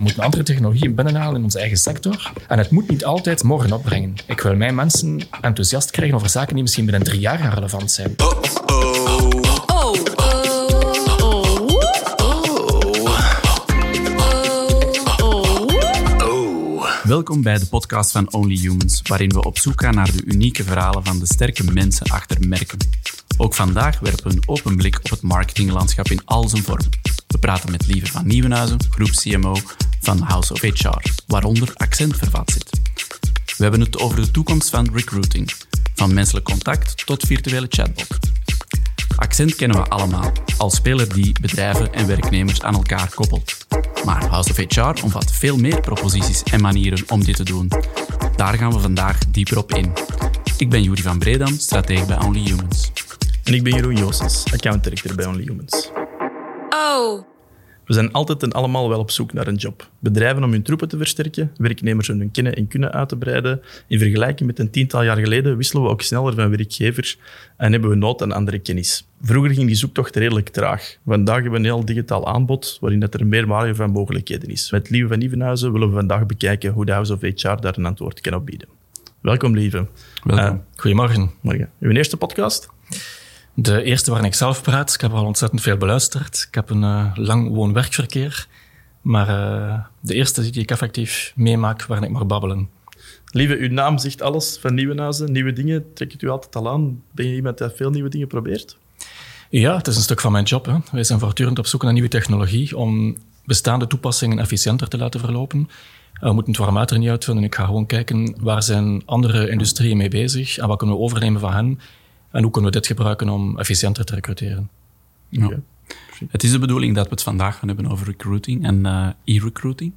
We moeten andere technologieën binnenhalen in onze eigen sector. En het moet niet altijd morgen opbrengen. Ik wil mijn mensen enthousiast krijgen over zaken die misschien binnen drie jaar gaan relevant zijn. Welkom bij de podcast van Only Humans, waarin we op zoek gaan naar de unieke verhalen van de sterke mensen achter merken. Ook vandaag werpen we een open blik op het marketinglandschap in al zijn vormen. We praten met Lieve van Nieuwenhuizen, groep CMO van House of HR, waaronder Accent vervat zit. We hebben het over de toekomst van recruiting, van menselijk contact tot virtuele chatbot. Accent kennen we allemaal, als speler die bedrijven en werknemers aan elkaar koppelt. Maar House of HR omvat veel meer proposities en manieren om dit te doen. Daar gaan we vandaag dieper op in. Ik ben Juri van Bredam, stratege bij Only Humans. En ik ben Jeroen Joosens, account director bij Only Humans. Oh. We zijn altijd en allemaal wel op zoek naar een job. Bedrijven om hun troepen te versterken, werknemers om hun kennen en kunnen uit te breiden. In vergelijking met een tiental jaar geleden wisselen we ook sneller van werkgever en hebben we nood aan andere kennis. Vroeger ging die zoektocht redelijk traag. Vandaag hebben we een heel digitaal aanbod waarin er meer waarde van mogelijkheden is. Met Lieve van Nieuwenhuizen willen we vandaag bekijken hoe de House of HR daar een antwoord kan op bieden. Welkom, Lieve. Welkom. Uh, Goedemorgen. morgen. Uw eerste podcast? De eerste waarin ik zelf praat. Ik heb al ontzettend veel beluisterd. Ik heb een uh, lang woon-werkverkeer. Maar uh, de eerste die ik effectief meemaak waarin ik mag babbelen. Lieve, uw naam zegt alles van Nieuwenhuizen, nieuwe dingen. Trek het u altijd al aan? Ben je iemand die veel nieuwe dingen probeert? Ja, het is een stuk van mijn job. Hè. Wij zijn voortdurend op zoek naar nieuwe technologie om bestaande toepassingen efficiënter te laten verlopen. We moeten het warm niet uitvinden. Ik ga gewoon kijken waar zijn andere industrieën mee bezig en wat kunnen we overnemen van hen en hoe kunnen we dit gebruiken om efficiënter te recruteren. Ja. Okay. Het is de bedoeling dat we het vandaag gaan hebben over recruiting en uh, e-recruiting.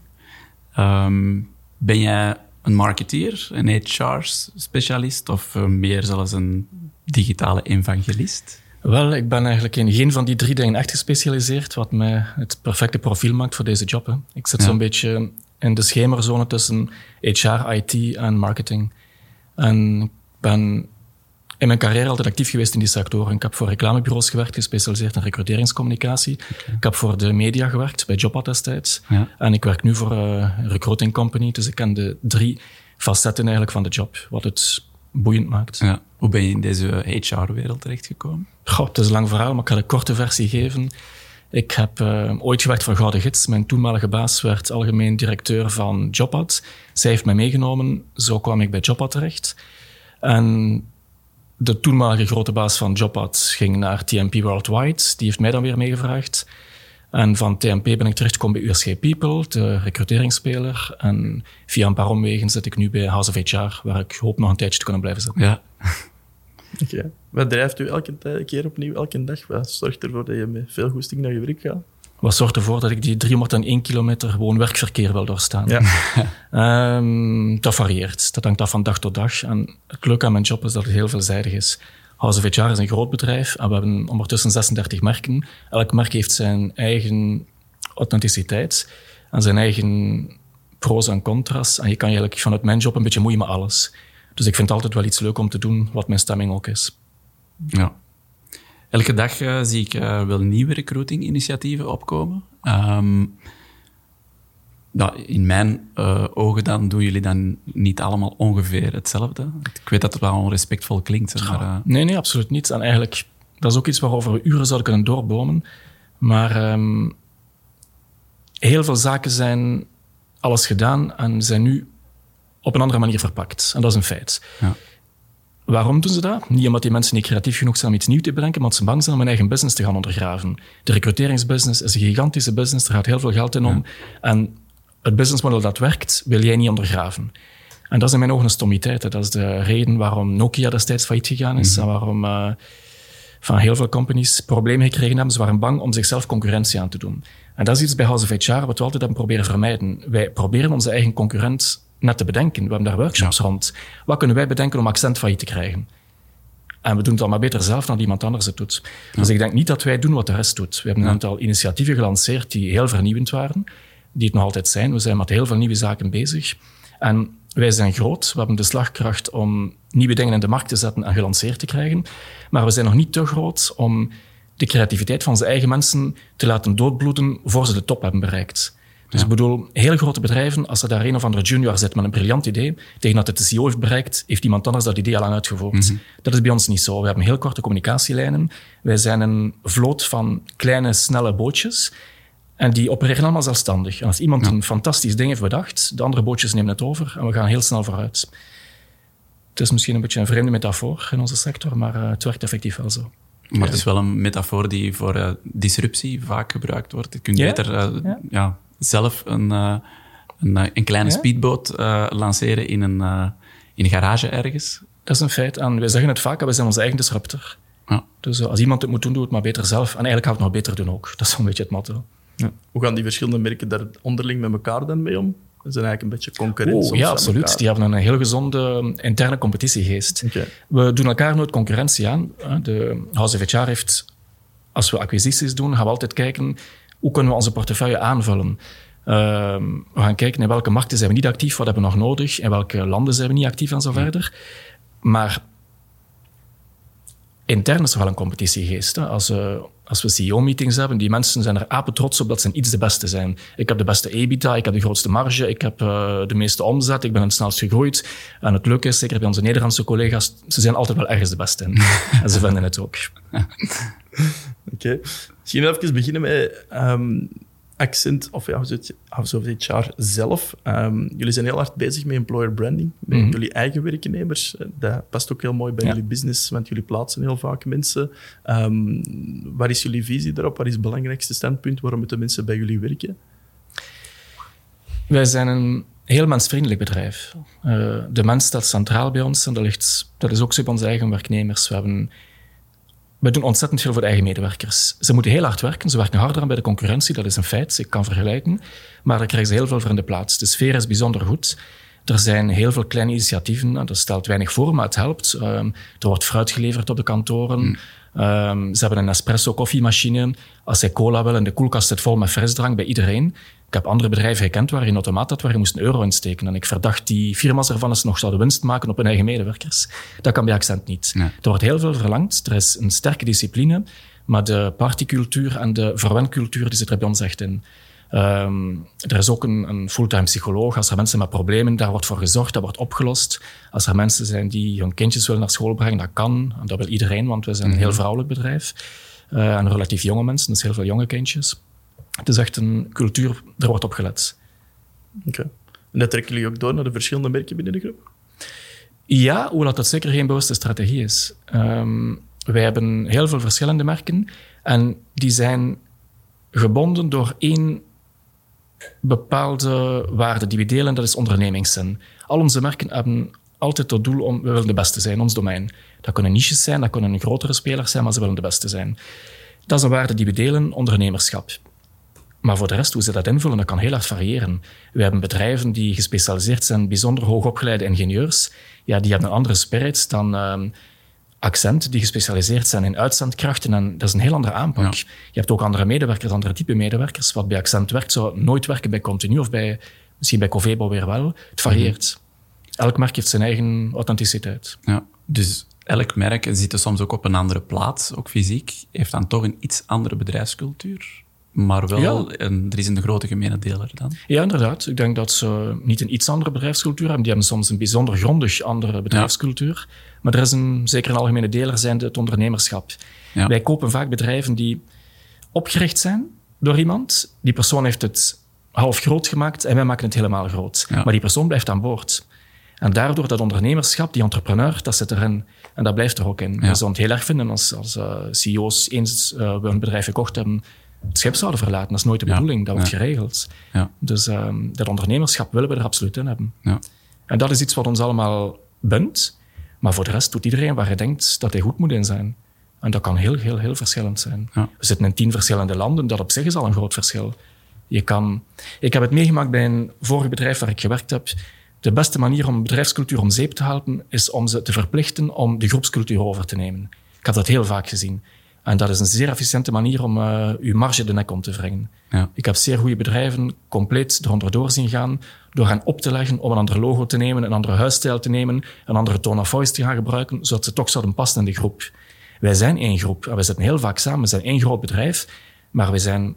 Um, ben jij een marketeer, een HR-specialist of uh, meer zelfs een digitale evangelist? Wel, ik ben eigenlijk in geen van die drie dingen echt gespecialiseerd, wat mij het perfecte profiel maakt voor deze job. Hè. Ik zit ja. zo'n beetje in de schemerzone tussen HR, IT en marketing. En ik ben in mijn carrière altijd actief geweest in die sectoren. Ik heb voor reclamebureaus gewerkt, gespecialiseerd in recruteringscommunicatie. Okay. Ik heb voor de media gewerkt, bij Jobad destijds. Ja. En ik werk nu voor een recruiting company. Dus ik ken de drie facetten eigenlijk van de job, wat het boeiend maakt. Ja. Hoe ben je in deze HR-wereld terechtgekomen? Goh, het is een lang verhaal, maar ik ga de korte versie geven. Ik heb uh, ooit gewerkt voor Gouden Gids. Mijn toenmalige baas werd algemeen directeur van Jobad. Zij heeft mij meegenomen. Zo kwam ik bij Jobad terecht. En de toenmalige grote baas van Jobad ging naar TMP Worldwide. Die heeft mij dan weer meegevraagd. En van TMP ben ik terechtgekomen bij USG People, de recruteringsspeler. En via een paar omwegen zit ik nu bij House of HR, waar ik hoop nog een tijdje te kunnen blijven zitten. Ja. Okay. Wat drijft u elke keer opnieuw, elke dag? Wat zorgt ervoor dat je met veel goesting naar je werk gaat? Wat zorgt ervoor dat ik die 301 kilometer gewoon werkverkeer wil doorstaan? Ja. um, dat varieert. Dat hangt af van dag tot dag. En het leuke aan mijn job is dat het heel veelzijdig is. House of HR is een groot bedrijf en we hebben ondertussen 36 merken. Elk merk heeft zijn eigen authenticiteit en zijn eigen pro's en contra's. En je kan eigenlijk vanuit mijn job een beetje moeien met alles. Dus ik vind het altijd wel iets leuk om te doen, wat mijn stemming ook is. Ja. Elke dag uh, zie ik uh, wel nieuwe recruiting-initiatieven opkomen. Um, nou, in mijn uh, ogen dan doen jullie dan niet allemaal ongeveer hetzelfde. Ik weet dat het wel onrespectvol klinkt. Maar, nee, nee, absoluut niet. En eigenlijk, dat is ook iets waarover we uren zouden kunnen doorbomen. Maar um, heel veel zaken zijn alles gedaan en zijn nu op een andere manier verpakt. En dat is een feit. Ja. Waarom doen ze dat? Niet omdat die mensen niet creatief genoeg zijn om iets nieuws te bedenken, maar omdat ze bang zijn om hun eigen business te gaan ondergraven. De recruteringsbusiness is een gigantische business, er gaat heel veel geld in om. Ja. En het businessmodel dat werkt, wil jij niet ondergraven. En dat is in mijn ogen een stommiteit. Hè. Dat is de reden waarom Nokia destijds failliet gegaan is mm-hmm. en waarom uh, van heel veel companies problemen gekregen hebben. Ze waren bang om zichzelf concurrentie aan te doen. En dat is iets bij House of HR wat we altijd hebben proberen vermijden. Wij proberen onze eigen concurrent net te bedenken. We hebben daar workshops ja. rond. Wat kunnen wij bedenken om accent failliet te krijgen? En we doen het allemaal beter zelf dan iemand anders het doet. Ja. Dus ik denk niet dat wij doen wat de rest doet. We hebben een aantal initiatieven gelanceerd die heel vernieuwend waren, die het nog altijd zijn. We zijn met heel veel nieuwe zaken bezig. En wij zijn groot. We hebben de slagkracht om nieuwe dingen in de markt te zetten en gelanceerd te krijgen. Maar we zijn nog niet te groot om de creativiteit van onze eigen mensen te laten doodbloeden voor ze de top hebben bereikt. Dus ik bedoel, hele grote bedrijven, als er daar een of andere junior zit met een briljant idee, tegen dat het de CEO heeft bereikt, heeft iemand anders dat idee al lang uitgevoerd. Dat is bij ons niet zo. We hebben heel korte communicatielijnen. Wij zijn een vloot van kleine, snelle bootjes. En die opereren allemaal zelfstandig. En als iemand een fantastisch ding heeft bedacht, de andere bootjes nemen het over en we gaan heel snel vooruit. Het is misschien een beetje een vreemde metafoor in onze sector, maar uh, het werkt effectief wel zo. Maar het is wel een metafoor die voor uh, disruptie vaak gebruikt wordt. Je kunt ja? beter uh, ja. Ja. zelf een, een, een, kleine speedboot lanceren in een, in een garage ergens. Dat is een feit. En wij zeggen het vaak, we zijn onze eigen disruptor. Dus als iemand het moet doen, doe het maar beter zelf. En eigenlijk gaat het nog beter doen ook. Dat is zo'n beetje het motto. Hoe gaan die verschillende merken daar onderling met elkaar dan mee om? Dat zijn eigenlijk een beetje concurrentie. Oh, ja, absoluut. Die hebben een heel gezonde interne competitiegeest. Okay. We doen elkaar nooit concurrentie aan. De House of HR heeft, als we acquisities doen, gaan we altijd kijken hoe kunnen we onze portefeuille aanvullen. Ehm, we gaan kijken in welke markten zijn we niet actief, wat hebben we nog nodig, in welke landen zijn we niet actief en zo verder. Maar intern is er wel een competitiegeest. Hè. Als, uh, als we CEO-meetings hebben, die mensen zijn er apen trots op dat ze iets de beste zijn. Ik heb de beste EBITDA, ik heb de grootste marge, ik heb uh, de meeste omzet, ik ben het snelst gegroeid. En het leuke is, zeker bij onze Nederlandse collega's, ze zijn altijd wel ergens de beste in. en ze vinden het ook. Oké. Okay. Misschien even beginnen met um, Accent of ja, House of HR zelf. Um, jullie zijn heel hard bezig met employer branding, met mm -hmm. jullie eigen werknemers. Dat past ook heel mooi bij ja. jullie business, want jullie plaatsen heel vaak mensen. Um, waar is jullie visie daarop? Wat is het belangrijkste standpunt? Waarom moeten mensen bij jullie werken? Wij zijn een heel mensvriendelijk bedrijf. Uh, de mens staat centraal bij ons en dat, ligt, dat is ook zo bij onze eigen werknemers. We hebben we doen ontzettend veel voor de eigen medewerkers. Ze moeten heel hard werken. Ze werken harder dan bij de concurrentie, dat is een feit. Ik kan vergelijken. Maar daar krijgen ze heel veel voor in de plaats. De sfeer is bijzonder goed. Er zijn heel veel kleine initiatieven. Dat stelt weinig voor, maar het helpt. Um, er wordt fruit geleverd op de kantoren. Mm. Um, ze hebben een espresso koffiemachine. Als zij cola willen, de koelkast zit vol met frisdrank bij iedereen. Ik heb andere bedrijven gekend waar je een automaat had waar je moest een euro insteken. En ik verdacht die firma's ervan dat ze nog zouden winst maken op hun eigen medewerkers. Dat kan bij Accent niet. Nee. Er wordt heel veel verlangd. Er is een sterke discipline. Maar de partycultuur en de verwencultuur die zit er bij ons echt in. Um, er is ook een, een fulltime psycholoog. Als er mensen met problemen, daar wordt voor gezorgd, dat wordt opgelost. Als er mensen zijn die hun kindjes willen naar school brengen, dat kan. En dat wil iedereen, want we zijn een heel mhm. vrouwelijk bedrijf. Uh, en relatief jonge mensen, dus heel veel jonge kindjes. Het is echt een cultuur, er wordt op gelet. Oké. Okay. En dat trekken jullie ook door naar de verschillende merken binnen de groep? Ja, hoewel dat zeker geen bewuste strategie is. Um, wij hebben heel veel verschillende merken en die zijn gebonden door één bepaalde waarde die we delen, dat is ondernemingszin. Al onze merken hebben altijd tot doel om, we willen de beste zijn, ons domein. Dat kunnen niches zijn, dat kunnen grotere spelers zijn, maar ze willen de beste zijn. Dat is een waarde die we delen, ondernemerschap. Maar voor de rest, hoe ze dat invullen, dat kan heel erg variëren. We hebben bedrijven die gespecialiseerd zijn, bijzonder hoogopgeleide ingenieurs. Ja, die hebben een andere spirit dan uh, Accent, die gespecialiseerd zijn in uitzendkrachten. En dat is een heel andere aanpak. Je hebt ook andere medewerkers, andere type medewerkers. Wat bij Accent werkt, zou nooit werken bij Continu of bij, misschien bij Covebo weer wel. Het varieert. Mhm. Elk merk heeft zijn eigen authenticiteit. Ja, dus elk merk zit soms ook op een andere plaats, ook fysiek, heeft dan toch een iets andere bedrijfscultuur. Maar wel, en er is een grote gemene deler dan. Ja, inderdaad. Ik denk dat ze niet een iets andere bedrijfscultuur hebben. Die hebben soms een bijzonder grondig andere bedrijfscultuur. Ja. Maar er is een, zeker een algemene deler zijn het ondernemerschap. Ja. Wij kopen vaak bedrijven die opgericht zijn door iemand. Die persoon heeft het half groot gemaakt en wij maken het helemaal groot. Maar die persoon blijft aan boord. En daardoor dat ondernemerschap, die entrepreneur, dat zit erin. En dat blijft er ook in. Ja. We zouden het heel erg vinden als, als uh, CEO's eens uh, we een bedrijf gekocht hebben, het schip zouden verlaten. Dat is nooit de bedoeling, dat wordt geregeld. Dus um, dat ondernemerschap willen we er absoluut in hebben. En dat is iets wat ons allemaal bindt. Maar voor de rest doet iedereen waar hij denkt dat hij goed moet in zijn. En dat kan heel, heel, heel verschillend zijn. We zitten in tien verschillende landen, dat op zich is al een groot verschil. Je kan, ik heb het meegemaakt bij een vorig bedrijf waar ik gewerkt heb. De beste manier om bedrijfscultuur om zeep te helpen, is om ze te verplichten om de groepscultuur over te nemen. Ik heb dat heel vaak gezien. En dat is een zeer efficiënte manier om uh, uw marge de nek om te wringen. Ja. Ik heb zeer goede bedrijven compleet eronder door zien gaan door hen op te leggen om een ander logo te nemen, een andere huisstijl te nemen, een andere tone of voice te gaan gebruiken, zodat ze toch zouden passen in de groep. Wij zijn één groep en we zitten heel vaak samen. We zijn één groot bedrijf, maar we zijn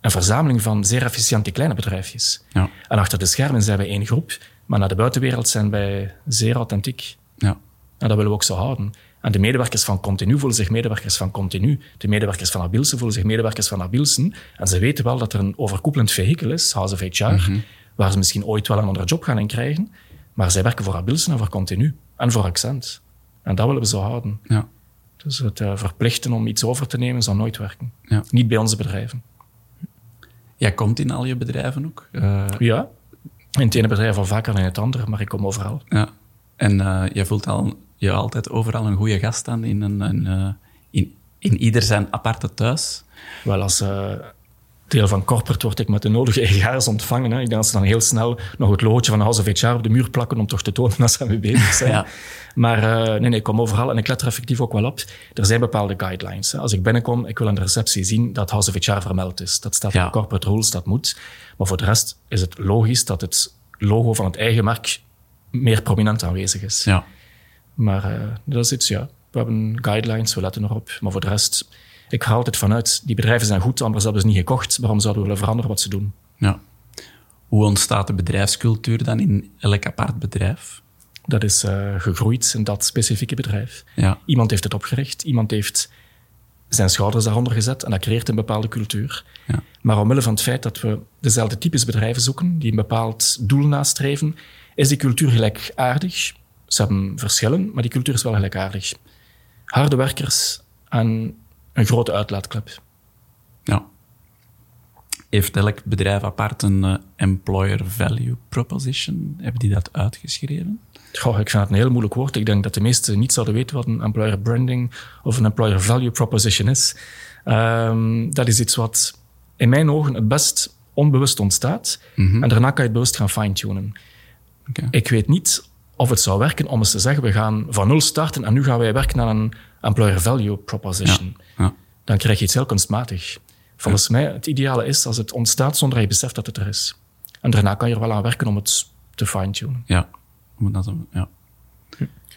een verzameling van zeer efficiënte kleine bedrijfjes. Ja. En achter de schermen zijn wij één groep, maar naar de buitenwereld zijn wij zeer authentiek. Ja. En dat willen we ook zo houden. En de medewerkers van Continu voelen zich medewerkers van Continu. De medewerkers van Abilsen voelen zich medewerkers van Abilsen. En ze weten wel dat er een overkoepelend vehikel is, House of HR, waar ze misschien ooit wel een andere job gaan in krijgen. Maar zij werken voor Abilsen en voor Continu. En voor Accent. En dat willen we zo houden. Ja. Dus het uh, verplichten om iets over te nemen zal nooit werken. Ja. Niet bij onze bedrijven. Jij komt in al je bedrijven ook? Uh, ja. In het ene bedrijf al vaker dan in het andere, maar ik kom overal. Ja. En uh, jij voelt al, je altijd overal een goede gast aan in, een, een in, in ieder zijn aparte thuis? Wel, als deel van corporate word ik met de nodige egaars ontvangen. Hè. Ik denk dat ze dan heel snel nog het loodje van House of HR op de muur plakken om toch te tonen dat ze mee bezig zijn. Ja. Maar uh, nee, nee, ik kom overal en ik let er effectief ook wel op. Er zijn bepaalde guidelines. Hè. Als ik binnenkom, ik wil aan de receptie zien dat House of HR vermeld is. Dat staat Ja. in de corporate rules, dat moet. Maar voor de rest is het logisch dat het logo van het eigen merk meer prominent aanwezig is. Ja. Maar uh, dat is iets, ja. We hebben guidelines, we letten erop. Maar voor de rest, ik ga altijd vanuit, die bedrijven zijn goed, anders hebben ze niet gekocht. Waarom zouden we willen veranderen wat ze doen? ja. Hoe ontstaat de bedrijfscultuur dan in elk apart bedrijf? Dat is uh, gegroeid in dat specifieke bedrijf. Ja. Iemand heeft het opgericht, iemand heeft zijn schouders daaronder gezet en dat creëert een bepaalde cultuur. Ja. Maar omwille van het feit dat we dezelfde types bedrijven zoeken, die een bepaald doel nastreven, is die cultuur gelijkaardig. Ze hebben verschillen, maar die cultuur is wel gelijkaardig. Harde werkers en een grote uitlaatklep. Ja. Heeft elk bedrijf apart een uh, employer value proposition? Hebben die dat uitgeschreven? Goh, ik vind het een heel moeilijk woord. Ik denk dat de meesten niet zouden weten wat een employer branding of een employer value proposition is. Um, dat is iets wat in mijn ogen het best onbewust ontstaat. Mhm. Mm -hmm. En daarna kan je het bewust gaan fine-tunen. Okay. Ik weet niet of het zou werken om eens te zeggen, we gaan van nul starten en nu gaan wij werken aan een employer value proposition. Ja. Ja. Dan krijg je iets heel kunstmatig. Volgens ja. mij, het ideale is als het ontstaat zonder dat je beseft dat het er is. En daarna kan je er wel aan werken om het te fine-tunen. Ja. ja.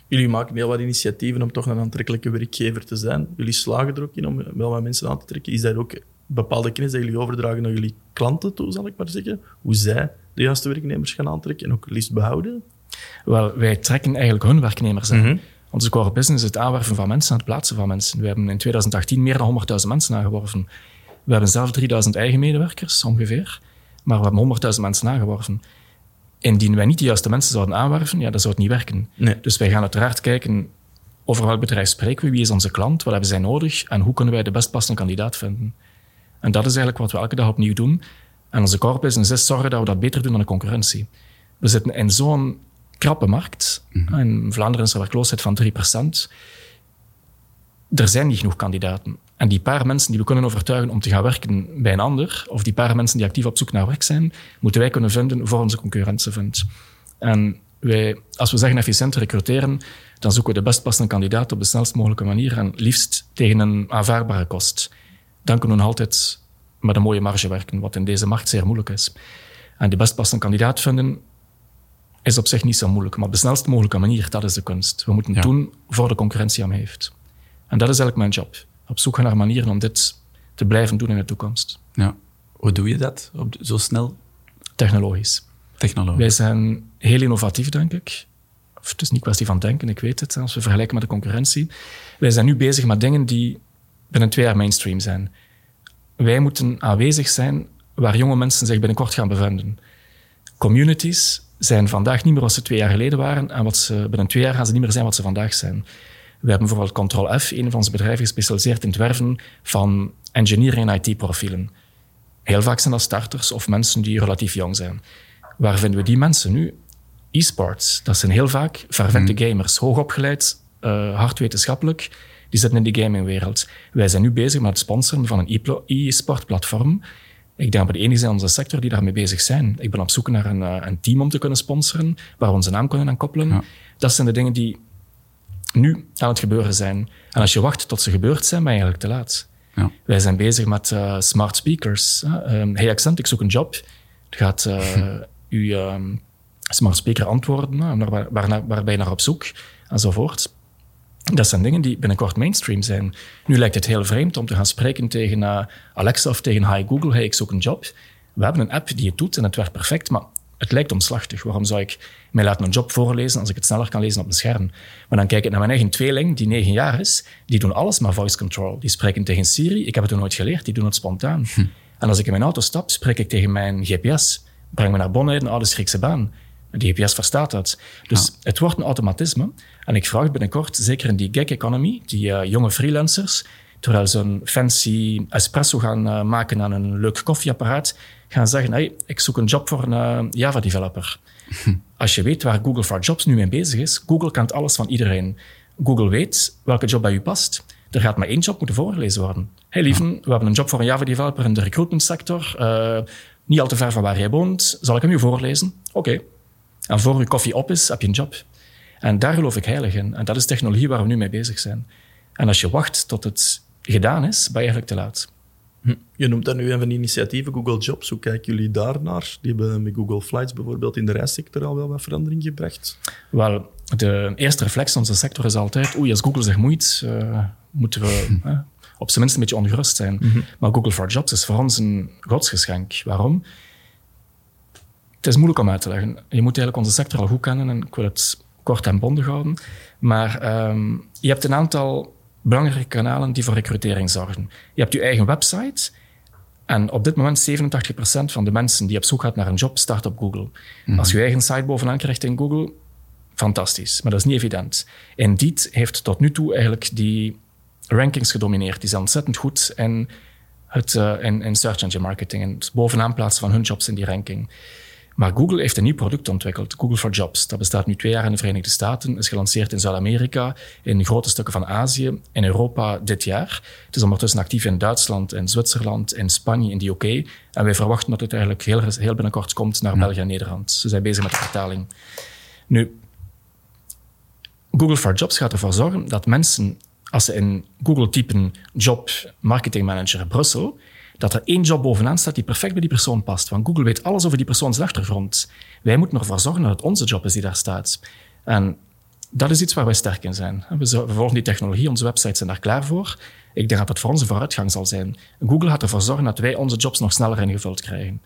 Jullie maken heel wat initiatieven om toch een aantrekkelijke werkgever te zijn. Jullie slagen er ook in om wel wat mensen aan te trekken. Is dat ook bepaalde kennis dat jullie overdragen naar jullie klanten toe, zal ik maar zeggen? Hoe zij de juiste werknemers gaan aantrekken en ook liefst behouden? Wel, wij trekken eigenlijk hun werknemers aan. Mm -hmm. Onze core business is het aanwerven van mensen en het plaatsen van mensen. We hebben in 2018 meer dan 100.000 mensen aangeworven. We hebben zelf 3000 eigen medewerkers ongeveer, maar we hebben 100.000 mensen aangeworven. Indien wij niet de juiste mensen zouden aanwerven, ja, dat zou het niet werken. Nee. Dus wij gaan uiteraard kijken over welk bedrijf spreken we, wie is onze klant, wat hebben zij nodig en hoe kunnen wij de best passende kandidaat vinden. En dat is eigenlijk wat we elke dag opnieuw doen. En onze core business is zorgen dat we dat beter doen dan de concurrentie. We zitten in zo'n krappe markt. Mm -hmm. In Vlaanderen is er werkloosheid van 3%. Er zijn niet genoeg kandidaten. En die paar mensen die we kunnen overtuigen om te gaan werken bij een ander, of die paar mensen die actief op zoek naar werk zijn, moeten wij kunnen vinden voor onze concurrentie vindt. En wij, als we zeggen efficiënt recruteren, dan zoeken we de best passende kandidaat op de snelst mogelijke manier en liefst tegen een aanvaardbare kost. Dan kunnen we altijd met een mooie marge werken, wat in deze markt zeer moeilijk is. En de best passende kandidaat vinden is op zich niet zo moeilijk, maar op de snelst mogelijke manier, dat is de kunst. We moeten Ja. doen voor de concurrentie aan heeft. En dat is eigenlijk mijn job. Op zoek gaan naar manieren om dit te blijven doen in de toekomst. Ja. Hoe doe je dat op zo snel? Technologisch. Technologie. Wij zijn heel innovatief, denk ik. Of het is niet kwestie van denken, ik weet het, als we vergelijken met de concurrentie. Wij zijn nu bezig met dingen die binnen twee jaar mainstream zijn. Wij moeten aanwezig zijn waar jonge mensen zich binnenkort gaan bevinden. Communities zijn vandaag niet meer wat ze twee jaar geleden waren en wat ze, binnen twee jaar gaan ze niet meer zijn wat ze vandaag zijn. We hebben bijvoorbeeld Control F, een van onze bedrijven gespecialiseerd in het werven van engineering en IT-profielen. Heel vaak zijn dat starters of mensen die relatief jong zijn. Waar vinden we die mensen nu? E-sports, dat zijn heel vaak vervente gamers, hoogopgeleid, uh, hard wetenschappelijk, die zitten in die gamingwereld. Wij zijn nu bezig met het sponsoren van een e-plo- e-sportplatform. Ik denk dat we de enige zijn in onze sector die daarmee bezig zijn. Ik ben op zoek naar een, uh, een team om te kunnen sponsoren, waar we onze naam kunnen aan koppelen. Ja. Dat zijn de dingen die nu aan het gebeuren zijn. En als je wacht tot ze gebeurd zijn, ben je eigenlijk te laat. Ja. Wij zijn bezig met uh, smart speakers. Um, hey accent, ik zoek een job. Het gaat uh, uw um, smart speaker antwoorden, hè, waar, waar, waarbij je naar op zoek, enzovoort. Dat zijn dingen die binnenkort mainstream zijn. Nu lijkt het heel vreemd om te gaan spreken tegen uh, Alexa of tegen Hi Google, hey, ik zoek een job. We hebben een app die het doet en het werkt perfect, maar het lijkt omslachtig. Waarom zou ik mij laten een job voorlezen als ik het sneller kan lezen op een scherm? Maar dan kijk ik naar mijn eigen tweeling, die negen jaar is. Die doen alles maar voice control. Die spreken tegen Siri. Ik heb het nog nooit geleerd. Die doen het spontaan. Hm. En als ik in mijn auto stap, spreek ik tegen mijn GPS. Breng me naar Bonn een oude Griekse baan. De GPS verstaat dat. Dus het wordt een automatisme. En ik vraag binnenkort, zeker in die gig economy, die uh, jonge freelancers, terwijl ze een fancy espresso gaan uh, maken aan een leuk koffieapparaat, gaan zeggen, hey, ik zoek een job voor een uh, Java-developer. Als je weet waar Google for Jobs nu mee bezig is, Google kent alles van iedereen. Google weet welke job bij u past. Er gaat maar één job moeten voorgelezen worden. Hey lieven, we hebben een job voor een Java-developer in de recruitment sector. Niet al te ver van waar jij woont. Zal ik hem u voorlezen? Oké. Okay. En voor uw koffie op is, heb je een job. En daar geloof ik heilig in. En dat is technologie waar we nu mee bezig zijn. En als je wacht tot het gedaan is, ben je eigenlijk te laat. Hm. Je noemt dat nu een van die initiatieven, Google Jobs. Hoe kijken jullie daarnaar? Die hebben met Google Flights bijvoorbeeld in de reissector al wel wat verandering gebracht. Wel, de eerste reflex van onze sector is altijd, oei, als Google zich moeit, uh, moeten we uh, op zijn minst een beetje ongerust zijn. Mm -hmm. Maar Google for Jobs is voor ons een godsgeschenk. Waarom? Het is moeilijk om uit te leggen. Je moet eigenlijk onze sector al goed kennen en ik wil het kort en bondig houden. Maar um, je hebt een aantal belangrijke kanalen die voor recrutering zorgen. Je hebt je eigen website. En op dit moment 87% van de mensen die op zoek gaat naar een job, start op Google. Mm-hmm. Als je je eigen site bovenaan krijgt in Google, fantastisch. Maar dat is niet evident. Indeed heeft tot nu toe eigenlijk die rankings gedomineerd. Die zijn ontzettend goed in, het, uh, in, in search engine marketing. En het bovenaan plaatsen van hun jobs in die ranking. Maar Google heeft een nieuw product ontwikkeld, Google for Jobs. Dat bestaat nu twee jaar in de Verenigde Staten, is gelanceerd in Zuid-Amerika, in grote stukken van Azië, in Europa dit jaar. Het is ondertussen actief in Duitsland, in Zwitserland, in Spanje, in de UK. En wij verwachten dat het eigenlijk heel, heel binnenkort komt naar België en Nederland. Ze zijn bezig met de vertaling. Nu, Google for Jobs gaat ervoor zorgen dat mensen, als ze in Google typen job marketing manager Brussel, dat er één job bovenaan staat die perfect bij die persoon past. Want Google weet alles over die persoons achtergrond. Wij moeten ervoor zorgen dat het onze job is die daar staat. En dat is iets waar wij sterk in zijn. We volgen die technologie, onze websites zijn daar klaar voor. Ik denk dat dat voor ons een vooruitgang zal zijn. Google gaat ervoor zorgen dat wij onze jobs nog sneller ingevuld krijgen.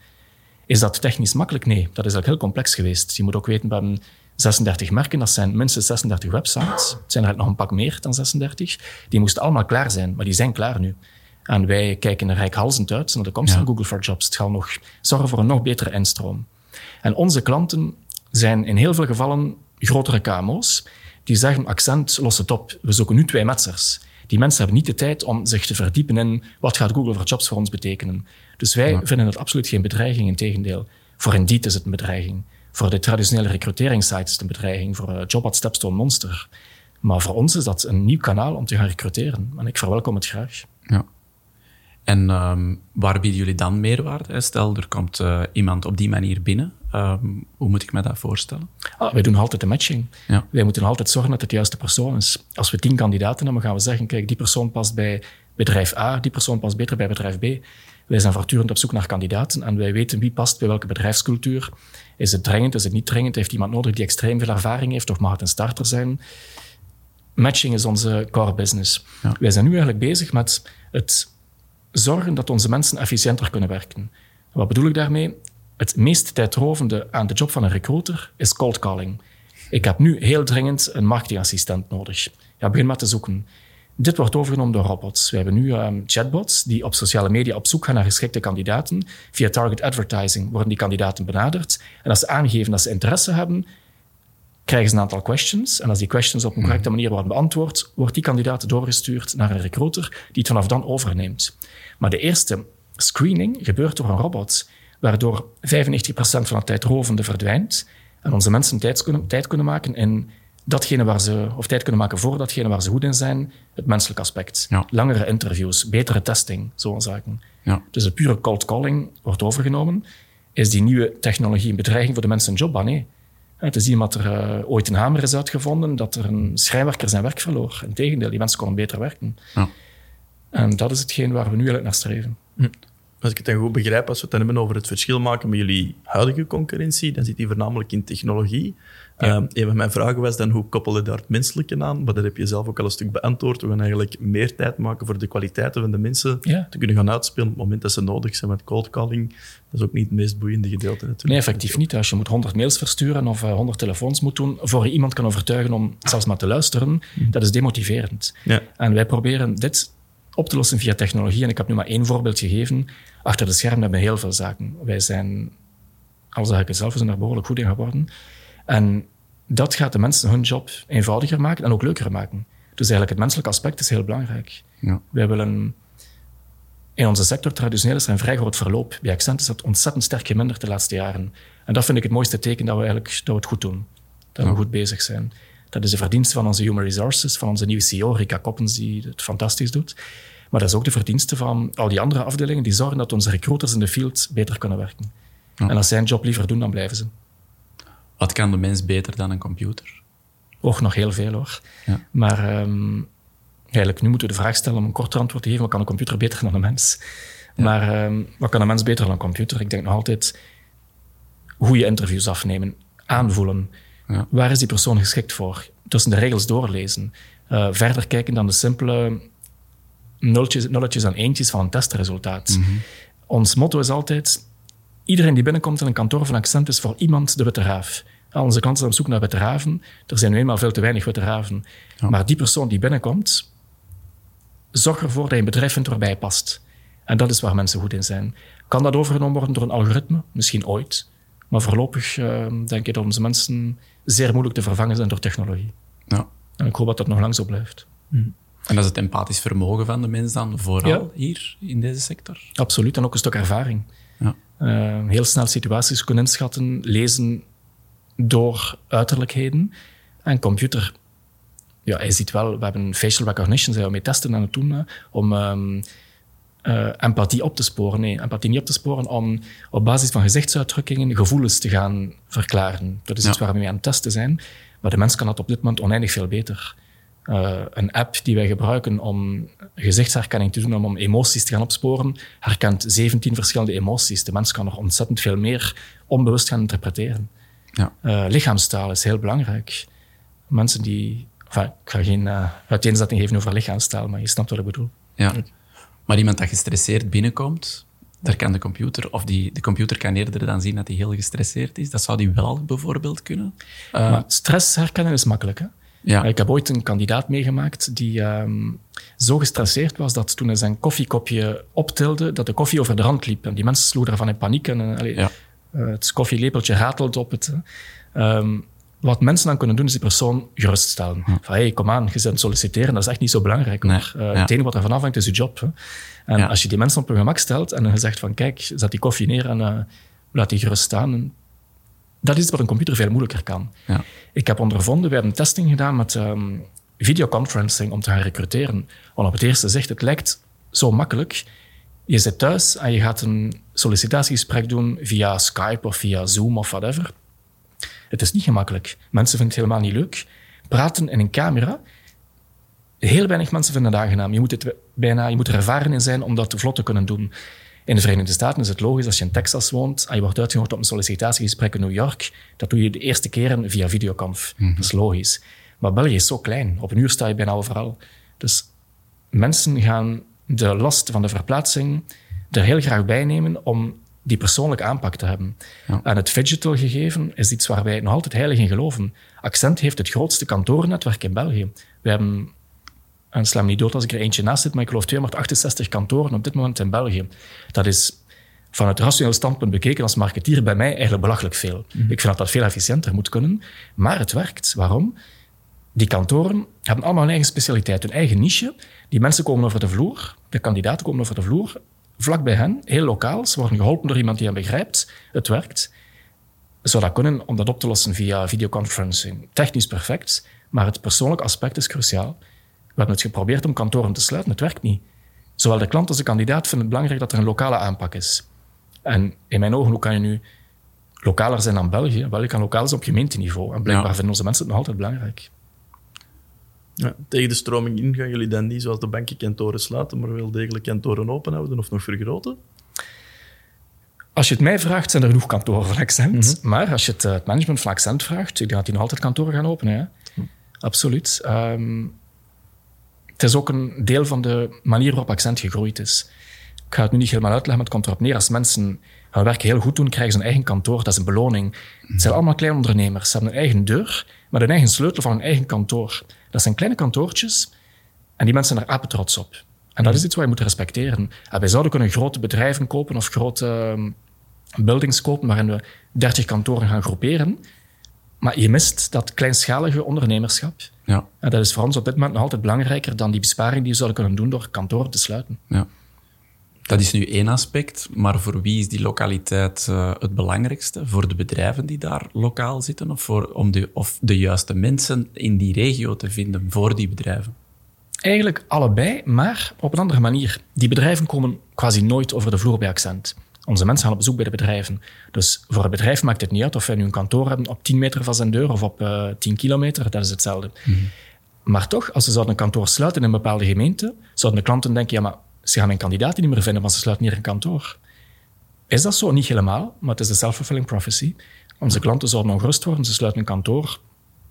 Is dat technisch makkelijk? Nee, dat is eigenlijk heel complex geweest. Je moet ook weten, we hebben 36 merken, dat zijn minstens 36 websites. Het zijn er nog een pak meer dan 36. Die moesten allemaal klaar zijn, maar die zijn klaar nu. En wij kijken er rijkhalsend uit naar de komst ja. van Google for Jobs. Het gaat nog zorgen voor een nog betere instroom. En onze klanten zijn in heel veel gevallen grotere KMO's die zeggen, accent, los het op. We zoeken nu twee metsers. Die mensen hebben niet de tijd om zich te verdiepen in wat gaat Google for Jobs voor ons betekenen. Dus wij ja. vinden het absoluut geen bedreiging, integendeel. Voor Indeed is het een bedreiging. Voor de traditionele recruteringssites is het een bedreiging. Voor uh, Job at Stepstone Monster. Maar voor ons is dat een nieuw kanaal om te gaan recruteren. En ik verwelkom het graag. Ja. En um, waar bieden jullie dan meerwaarde? Stel, er komt uh, iemand op die manier binnen. Um, hoe moet ik me dat voorstellen? Ah, wij doen altijd de matching. Ja. Wij moeten altijd zorgen dat het de juiste persoon is. Als we tien kandidaten hebben, gaan we zeggen, kijk, die persoon past bij bedrijf A, die persoon past beter bij bedrijf B. Wij zijn voortdurend op zoek naar kandidaten en wij weten wie past bij welke bedrijfscultuur. Is het dringend, is het niet dringend? Heeft iemand nodig die extreem veel ervaring heeft of mag het een starter zijn? Matching is onze core business. Ja. Wij zijn nu eigenlijk bezig met het zorgen dat onze mensen efficiënter kunnen werken. Wat bedoel ik daarmee? Het meest tijdrovende aan de job van een recruiter is cold calling. Ik heb nu heel dringend een marketingassistent nodig. Ja, begin maar te zoeken. Dit wordt overgenomen door robots. We hebben nu um, chatbots die op sociale media op zoek gaan naar geschikte kandidaten. Via target advertising worden die kandidaten benaderd. En als ze aangeven dat ze interesse hebben, krijgen ze een aantal questions. En als die questions op een correcte manier worden beantwoord, wordt die kandidaat doorgestuurd naar een recruiter die het vanaf dan overneemt. Maar de eerste screening gebeurt door een robot, waardoor 95% van het tijdrovende verdwijnt en onze mensen tijd kunnen, tijd kunnen maken in datgene waar ze, of tijd kunnen maken voor datgene waar ze goed in zijn, het menselijk aspect. Ja. Langere interviews, betere testing, zo'n zaken. Ja. Dus de pure cold calling wordt overgenomen. Is die nieuwe technologie een bedreiging voor de mensen een job? Ah, nee. Het is iemand dat er uh, ooit een hamer is uitgevonden, dat er een schrijnwerker zijn werk verloor. Integendeel, die mensen konden beter werken. Ja. En dat is hetgeen waar we nu eigenlijk naar streven. Hm. Als ik het dan goed begrijp, als we het dan hebben over het verschil maken met jullie huidige concurrentie, dan zit die voornamelijk in technologie. Ja. Ehm, een van mijn vragen was dan, hoe koppel je daar het menselijke aan? Maar dat heb je zelf ook al een stuk beantwoord. We gaan eigenlijk meer tijd maken voor de kwaliteiten van de mensen Ja. te kunnen gaan uitspelen op het moment dat ze nodig zijn met cold calling. Dat is ook niet het meest boeiende gedeelte natuurlijk. Nee, effectief niet. Als je moet 100 mails versturen of eh, 100 telefoons moet doen, voor je iemand kan overtuigen om zelfs maar te luisteren, dat is demotiverend. Ja. En wij proberen dit op te lossen via technologie. En ik heb nu maar één voorbeeld gegeven. Achter de schermen hebben we heel veel zaken. Wij zijn, al zeg ik het zelf, we zijn behoorlijk goed in geworden. En dat gaat de mensen hun job eenvoudiger maken en ook leuker maken. Dus eigenlijk het menselijke aspect is heel belangrijk. Ja. Wij willen in onze sector traditioneel is er een vrij groot verloop. Bij Accent is dat ontzettend sterk geminderd de laatste jaren. En dat vind ik het mooiste teken dat we eigenlijk dat we het goed doen. Dat we goed bezig zijn. Dat is de verdienste van onze human resources, van onze nieuwe CEO, Rika Koppens, die het fantastisch doet. Maar dat is ook de verdienste van al die andere afdelingen die zorgen dat onze recruiters in de field beter kunnen werken. Ja. En als zij hun job liever doen, dan blijven ze. Wat kan de mens beter dan een computer? Och, nog heel veel hoor. Ja. Maar ehm, eigenlijk, nu moeten we de vraag stellen om een korter antwoord te geven. Wat kan een computer beter dan een mens? Maar ehm, wat kan een mens beter dan een computer? Ik denk nog altijd goede interviews afnemen, aanvoelen. Ja. Waar is die persoon geschikt voor? Tussen de regels doorlezen. Eh, verder kijken dan de simpele nulletjes, nulletjes en eentjes van een testresultaat. Ons motto is altijd, iedereen die binnenkomt in een kantoor van Accent is voor iemand de witte raaf. Al onze klanten zijn op zoek naar witte raven. Er zijn nu eenmaal veel te weinig witte raven. Maar die persoon die binnenkomt, zorg ervoor dat je een bedrijf vindt waarbij je past. En dat is waar mensen goed in zijn. Kan dat overgenomen worden door een algoritme? Misschien ooit. Maar voorlopig eh, denk ik dat onze mensen zeer moeilijk te vervangen zijn door technologie. Ja. En ik hoop dat dat nog lang zo blijft. En dat is het empathisch vermogen van de mens dan vooral Ja. hier in deze sector? Absoluut. En ook een stuk ervaring. Ja. Eh, heel snel situaties kunnen inschatten, lezen door uiterlijkheden. En computer, ja, je ziet wel, we hebben facial recognition, zijn we mee testen aan het doen, hè, om ehm, eh, empathie op te sporen. Nee, empathie niet op te sporen, om op basis van gezichtsuitdrukkingen gevoelens te gaan verklaren. Dat is Ja. iets waar we mee aan het testen zijn. Maar de mens kan dat op dit moment oneindig veel beter. Eh, een app die wij gebruiken om gezichtsherkenning te doen, om, om emoties te gaan opsporen, herkent 17 verschillende emoties. De mens kan nog ontzettend veel meer onbewust gaan interpreteren. Ja. Eh, lichaamstaal is heel belangrijk. Mensen die... Enfin, ik ga geen uiteenzetting geven over lichaamstaal, maar je snapt wat ik bedoel. Ja. Maar iemand dat gestresseerd binnenkomt, daar kan de computer, of die, de computer kan eerder dan zien dat hij heel gestresseerd is. Dat zou die wel bijvoorbeeld kunnen. Eh, Maar stress herkennen is makkelijk. Hè? ja. Ik heb ooit een kandidaat meegemaakt die ehm, zo gestresseerd was dat toen hij zijn koffiekopje optilde, dat de koffie over de rand liep. En die mensen sloegen daarvan in paniek. En, eh, allee, Ja. eh, het koffielepeltje ratelt op het. Wat mensen dan kunnen doen, is die persoon geruststellen. Van, hey, kom aan, je bent solliciteren, dat is echt niet zo belangrijk. Nee. Eh, ja. Het enige wat ervan afhangt, is je job. Hè. En Ja. als je die mensen op hun gemak stelt en je zegt van, kijk, zet die koffie neer en eh, laat die gerust staan. En dat is wat een computer veel moeilijker kan. Ja. Ik heb ondervonden, we hebben een testing gedaan met ehm, videoconferencing om te gaan recruteren. Want op het eerste zicht, het lijkt zo makkelijk. Je zit thuis en je gaat een sollicitatiegesprek doen via Skype of via Zoom of whatever. Het is niet gemakkelijk. Mensen vinden het helemaal niet leuk. Praten in een camera, heel weinig mensen vinden het aangenaam. Je moet, het bijna, je moet er ervaren in zijn om dat vlot te kunnen doen. In de Verenigde Staten is het logisch als je in Texas woont en je wordt uitgenodigd op een sollicitatiegesprek in New York. Dat doe je de eerste keren via videoconf. Dat is logisch. Maar België is zo klein. Op een uur sta je bijna overal. Dus mensen gaan de last van de verplaatsing er heel graag bij nemen om die persoonlijke aanpak te hebben. Ja. En het digital gegeven is iets waar wij nog altijd heilig in geloven. Accent heeft het grootste kantorennetwerk in België. We hebben, en sla me niet dood als ik er eentje naast zit, maar ik geloof 268 kantoren op dit moment in België. Dat is van het rationeel standpunt bekeken als marketeer bij mij eigenlijk belachelijk veel. Ik vind dat dat veel efficiënter moet kunnen, maar het werkt. Waarom? Die kantoren hebben allemaal een eigen specialiteit, hun eigen niche. Die mensen komen over de vloer, de kandidaten komen over de vloer, vlak bij hen, heel lokaal. Ze worden geholpen door iemand die hen begrijpt. Het werkt. Zou dat kunnen om dat op te lossen via videoconferencing? Technisch perfect, maar het persoonlijk aspect is cruciaal. We hebben het geprobeerd om kantoren te sluiten, het werkt niet. Zowel de klant als de kandidaat vinden het belangrijk dat er een lokale aanpak is. En in mijn ogen, hoe kan je nu lokaler zijn dan België? Wel, je kan lokaal zijn op gemeenteniveau. En blijkbaar Ja. vinden onze mensen het nog altijd belangrijk. Ja, tegen de stroming in gaan jullie dan niet zoals de banken kantoren sluiten, maar wel degelijk kantoren open houden of nog vergroten? Als je het mij vraagt, zijn er genoeg kantoren van Accent. Maar als je het, eh, het management van Accent vraagt, ik denk dat die nog altijd kantoren gaan openen. Hè? Absoluut. Ehm, het is ook een deel van de manier waarop Accent gegroeid is. Ik ga het nu niet helemaal uitleggen, maar het komt erop neer. Als mensen hun werk heel goed doen, krijgen ze een eigen kantoor. Dat is een beloning. Het zijn allemaal kleine ondernemers. Ze hebben een eigen deur, met een eigen sleutel van een eigen kantoor. Dat zijn kleine kantoortjes en die mensen zijn er apen trots op. En dat is iets wat je moet respecteren. En wij zouden kunnen grote bedrijven kopen of grote ehm, buildings kopen waarin we 30 kantoren gaan groeperen. Maar je mist dat kleinschalige ondernemerschap. Ja. En dat is voor ons op dit moment nog altijd belangrijker dan die besparing die we zouden kunnen doen door kantoren te sluiten. Ja. Dat is nu één aspect, maar voor wie is die lokaliteit uh, het belangrijkste? Voor de bedrijven die daar lokaal zitten of, voor, om de, of de juiste mensen in die regio te vinden voor die bedrijven? Eigenlijk allebei, maar op een andere manier. Die bedrijven komen quasi nooit over de vloer bij accent. Onze mensen gaan op bezoek bij de bedrijven. Dus voor het bedrijf maakt het niet uit of wij nu een kantoor hebben op 10 meter van zijn deur of op uh, 10 kilometer, dat is hetzelfde. Mm -hmm. Maar toch, als ze zouden een kantoor sluiten in een bepaalde gemeente, zouden de klanten denken, ja, maar ze gaan mijn kandidaten niet meer vinden, want ze sluiten hier een kantoor. Is dat zo? Niet helemaal, maar het is de self-fulfilling prophecy. Onze klanten zouden ongerust worden, ze sluiten een kantoor.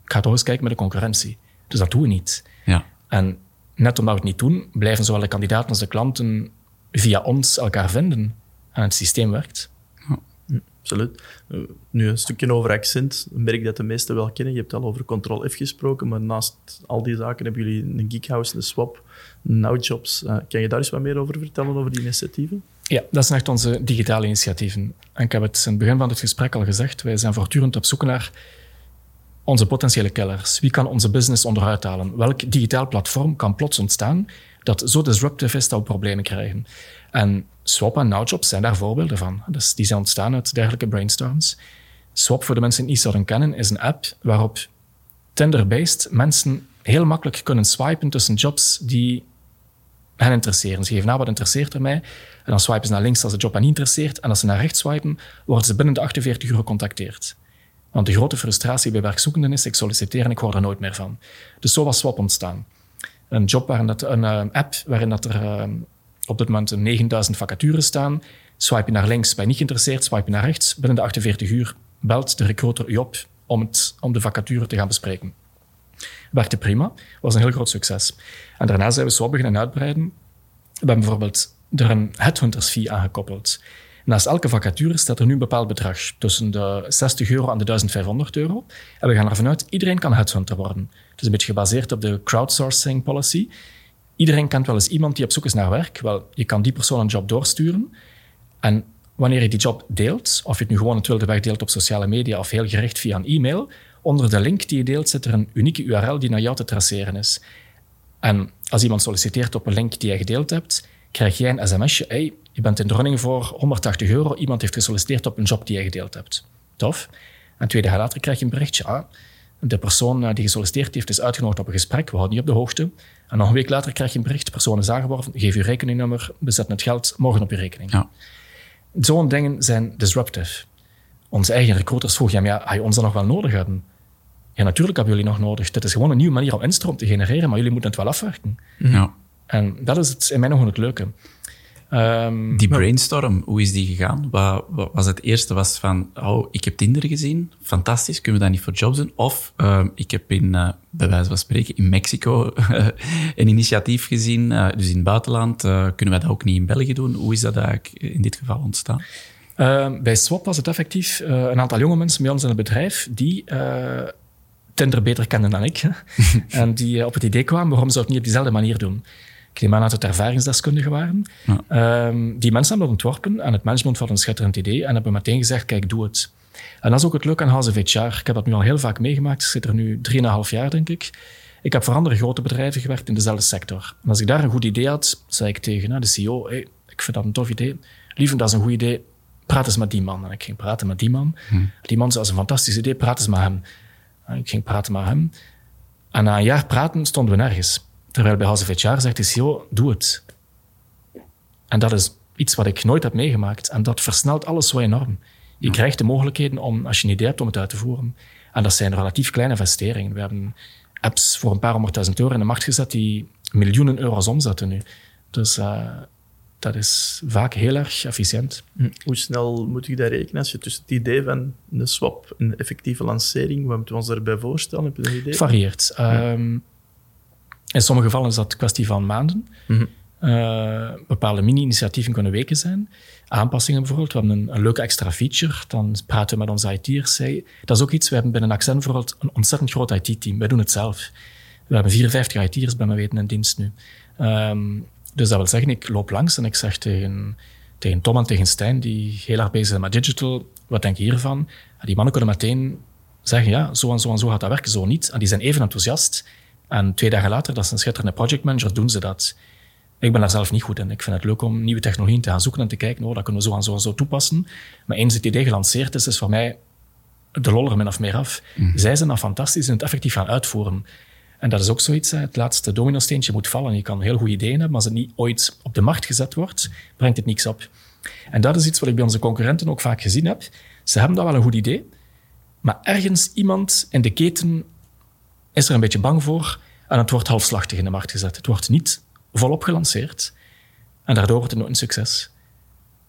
Ik ga toch eens kijken met de concurrentie. Dus dat doen we niet. Ja. En net omdat we het niet doen, blijven zowel de kandidaten als de klanten via ons elkaar vinden. En het systeem werkt. Absoluut. Uh, nu een stukje over accent. Een merk dat de meesten wel kennen. Je hebt al over Control F gesproken, maar naast al die zaken hebben jullie een Geekhouse, een Swap, Nowjobs. Uh, kan je daar eens wat meer over vertellen, over die initiatieven? Ja, dat zijn echt onze digitale initiatieven. En ik heb het in het begin van het gesprek al gezegd. Wij zijn voortdurend op zoek naar onze potentiële killers. Wie kan onze business onderuit halen? Welk digitaal platform kan plots ontstaan dat zo disruptive is dat we problemen krijgen? En Swap en Nowjobs zijn daar voorbeelden van. Dus die zijn ontstaan uit dergelijke brainstorms. Swap, voor de mensen die het niet zouden kennen, is een app waarop Tinder-based mensen heel makkelijk kunnen swipen tussen jobs die hen interesseren. Ze geven aan wat interesseert er mij. En dan swipen ze naar links als de job hen niet interesseert. En als ze naar rechts swipen, worden ze binnen de 48 uur gecontacteerd. Want de grote frustratie bij werkzoekenden is, ik solliciteer en ik hoor er nooit meer van. Dus zo was Swap ontstaan. Een job waarin dat, een uh, app waarin dat er uh, op dit moment 9000 vacatures staan. Swipe je naar links, je niet geïnteresseerd, swipe je naar rechts. Binnen de 48 uur belt de recruiter u op om, het, om de vacature te gaan bespreken. Werkte prima, was een heel groot succes. En daarna zijn we Swap beginnen uitbreiden. We hebben bijvoorbeeld er een headhunters fee aangekoppeld. Naast elke vacature staat er nu een bepaald bedrag, tussen de 60 euro en de 1500 euro. En we gaan ervan uit, iedereen kan headhunter worden. Het is een beetje gebaseerd op de crowdsourcing policy. Iedereen kent wel eens iemand die op zoek is naar werk. Wel, je kan die persoon een job doorsturen. En wanneer je die job deelt, of je het nu gewoon het wilde weg deelt op sociale media of heel gericht via een e-mail, onder de link die je deelt zit er een unieke URL die naar jou te traceren is. En als iemand solliciteert op een link die jij gedeeld hebt, krijg jij een sms'je. Hey, je bent in de running voor 180 euro. Iemand heeft gesolliciteerd op een job die jij gedeeld hebt. Tof. En twee dagen later krijg je een berichtje. Ah, de persoon die gesolliciteerd heeft is uitgenodigd op een gesprek. We houden niet op de hoogte. En nog een week later krijg je een bericht. De persoon is aangeworven. Geef je rekeningnummer. We zetten het geld morgen op je rekening. Ja. Zo'n dingen zijn disruptive. Onze eigen recruiters vroegen hem, ja, ga je ons dan nog wel nodig hebben? Ja, natuurlijk hebben jullie nog nodig. Dit is gewoon een nieuwe manier om instroom te genereren, maar jullie moeten het wel afwerken. Ja. En dat is het, in mijn ogen het leuke. Um, die brainstorm, hoe is die gegaan? Wat, wat, was het eerste was van, oh, ik heb Tinder gezien, fantastisch, kunnen we dat niet voor jobs doen? Of uh, ik heb in, uh, bij wijze van spreken, in Mexico een initiatief gezien, uh, dus in het buitenland, kunnen we dat ook niet in België doen? Hoe is dat eigenlijk in dit geval ontstaan? Ehm, bij Swap was het effectief een aantal jonge mensen bij ons in het bedrijf die Tinder beter kenden dan ik. en die op het idee kwamen, waarom zou het niet op diezelfde manier doen? Ik neem aan dat het ervaringsdeskundigen waren. Ja. Um, die mensen hebben dat ontworpen en het management had een schitterend idee en hebben meteen gezegd, kijk, doe het. En dat is ook het leuke aan House of HR. Ik heb dat nu al heel vaak meegemaakt. Ik zit er nu 3,5 jaar, denk ik. Ik heb voor andere grote bedrijven gewerkt in dezelfde sector. En als ik daar een goed idee had, zei ik tegen de CEO, hey, ik vind dat een tof idee. Lieve, dat is een goed idee. Praat eens met die man. En ik ging praten met die man. Hm. Die man zei, dat is een fantastisch idee, praat eens met hem. En ik ging praten met hem. En na een jaar praten stonden we nergens. Terwijl bij HR zegt de CEO, doe het. En dat is iets wat ik nooit heb meegemaakt. En dat versnelt alles zo enorm. Je krijgt de mogelijkheden om, als je een idee hebt, om het uit te voeren. En dat zijn relatief kleine investeringen. We hebben apps voor een paar honderdduizend euro in de markt gezet die miljoenen euro's omzetten nu. Dus uh, dat is vaak heel erg efficiënt. Hm. Hoe snel moet ik dat rekenen als je tussen het idee van een swap en een effectieve lancering, wat moeten we ons daarbij voorstellen? Heb je een idee? Het varieert. Ehm, in sommige gevallen is dat een kwestie van maanden. Eh, bepaalde mini-initiatieven kunnen weken zijn. Aanpassingen bijvoorbeeld. We hebben een, een leuke extra feature. Dan praten we met onze IT'ers. Dat is ook iets. We hebben binnen Accent bijvoorbeeld een ontzettend groot IT-team. Wij doen het zelf. We hebben 54 IT'ers bij mijn weten in dienst nu. Ehm, dus dat wil zeggen, ik loop langs en ik zeg tegen, tegen Tom en tegen Stijn, die heel erg bezig zijn met digital, wat denk je hiervan? En die mannen kunnen meteen zeggen, ja, zo en zo en zo gaat dat werken, zo niet. En die zijn even enthousiast. En twee dagen later, dat is een schitterende projectmanager, doen ze dat. Ik ben daar zelf niet goed in. Ik vind het leuk om nieuwe technologieën te gaan zoeken en te kijken, oh, dat kunnen we zo en zo en zo toepassen. Maar eens het idee gelanceerd is, is voor mij de lol er min of meer af. Zij zijn dan fantastisch en het effectief gaan uitvoeren. En dat is ook zoiets, het laatste domino-steentje moet vallen. Je kan heel goede ideeën hebben, maar als het niet ooit op de markt gezet wordt, brengt het niks op. En dat is iets wat ik bij onze concurrenten ook vaak gezien heb. Ze hebben dat wel een goed idee, maar ergens iemand in de keten is er een beetje bang voor en het wordt halfslachtig in de markt gezet. Het wordt niet volop gelanceerd en daardoor wordt het nooit een succes.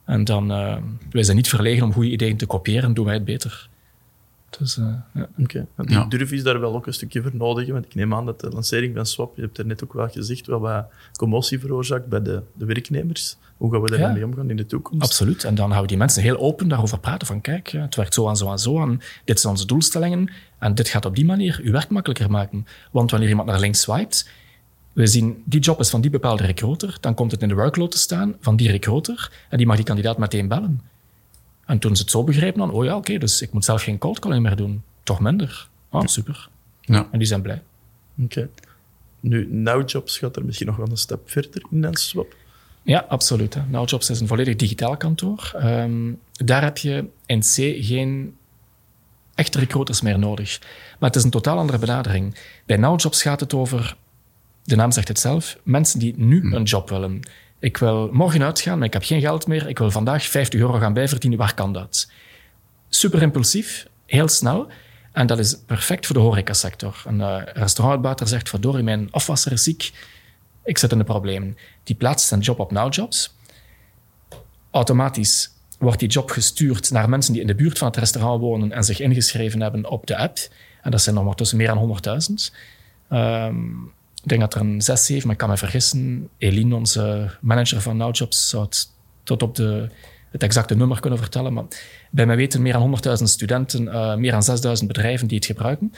En dan, eh wij zijn niet verlegen om goede ideeën te kopiëren, doen wij het beter. Dus, eh, ja. Oké. Want die Ja. durf is daar wel ook een stukje voor nodig. Want ik neem aan dat de lancering van Swap, je hebt er net ook wel gezegd, wel wat commotie veroorzaakt bij de, de werknemers. Hoe gaan we daar Ja. mee omgaan in de toekomst? Absoluut. En dan houden die mensen heel open daarover praten. Van kijk, ja, het werkt zo en zo en zo. En dit zijn onze doelstellingen. En dit gaat op die manier uw werk makkelijker maken. Want wanneer iemand naar links swipet, we zien die job is van die bepaalde recruiter, dan komt het in de workload te staan van die recruiter en die mag die kandidaat meteen bellen. En toen ze het zo begrepen, dan, oh ja, oké, dus ik moet zelf geen cold calling meer doen. Toch minder. Ah, super. Ja. En die zijn blij. Oké. Nu, NowJobs gaat er misschien nog wel een stap verder in dan Swap. Ja, absoluut. Hè. NowJobs is een volledig digitaal kantoor. Ehm, daar heb je in C geen echte recruiters meer nodig. Maar het is een totaal andere benadering. Bij NowJobs gaat het over, de naam zegt het zelf, mensen die nu een job willen. Ik wil morgen uitgaan, maar ik heb geen geld meer. Ik wil vandaag 50 euro gaan bijverdienen. Waar kan dat? Super impulsief, heel snel. En dat is perfect voor de horecasector. Een uh, restaurantuitbater zegt, verdorie, mijn afwasser is ziek. Ik zit in de problemen. Die plaatst zijn job op NowJobs. Automatisch wordt die job gestuurd naar mensen die in de buurt van het restaurant wonen en zich ingeschreven hebben op de app. En dat zijn nog maar tussen meer dan 100.000. Um, ik denk dat er een 6, 7, maar ik kan me vergissen. Eline, onze manager van NowJobs, zou het tot op de, het exacte nummer kunnen vertellen. Maar bij mij weten meer dan 100.000 studenten, uh, meer dan 6.000 bedrijven die het gebruiken.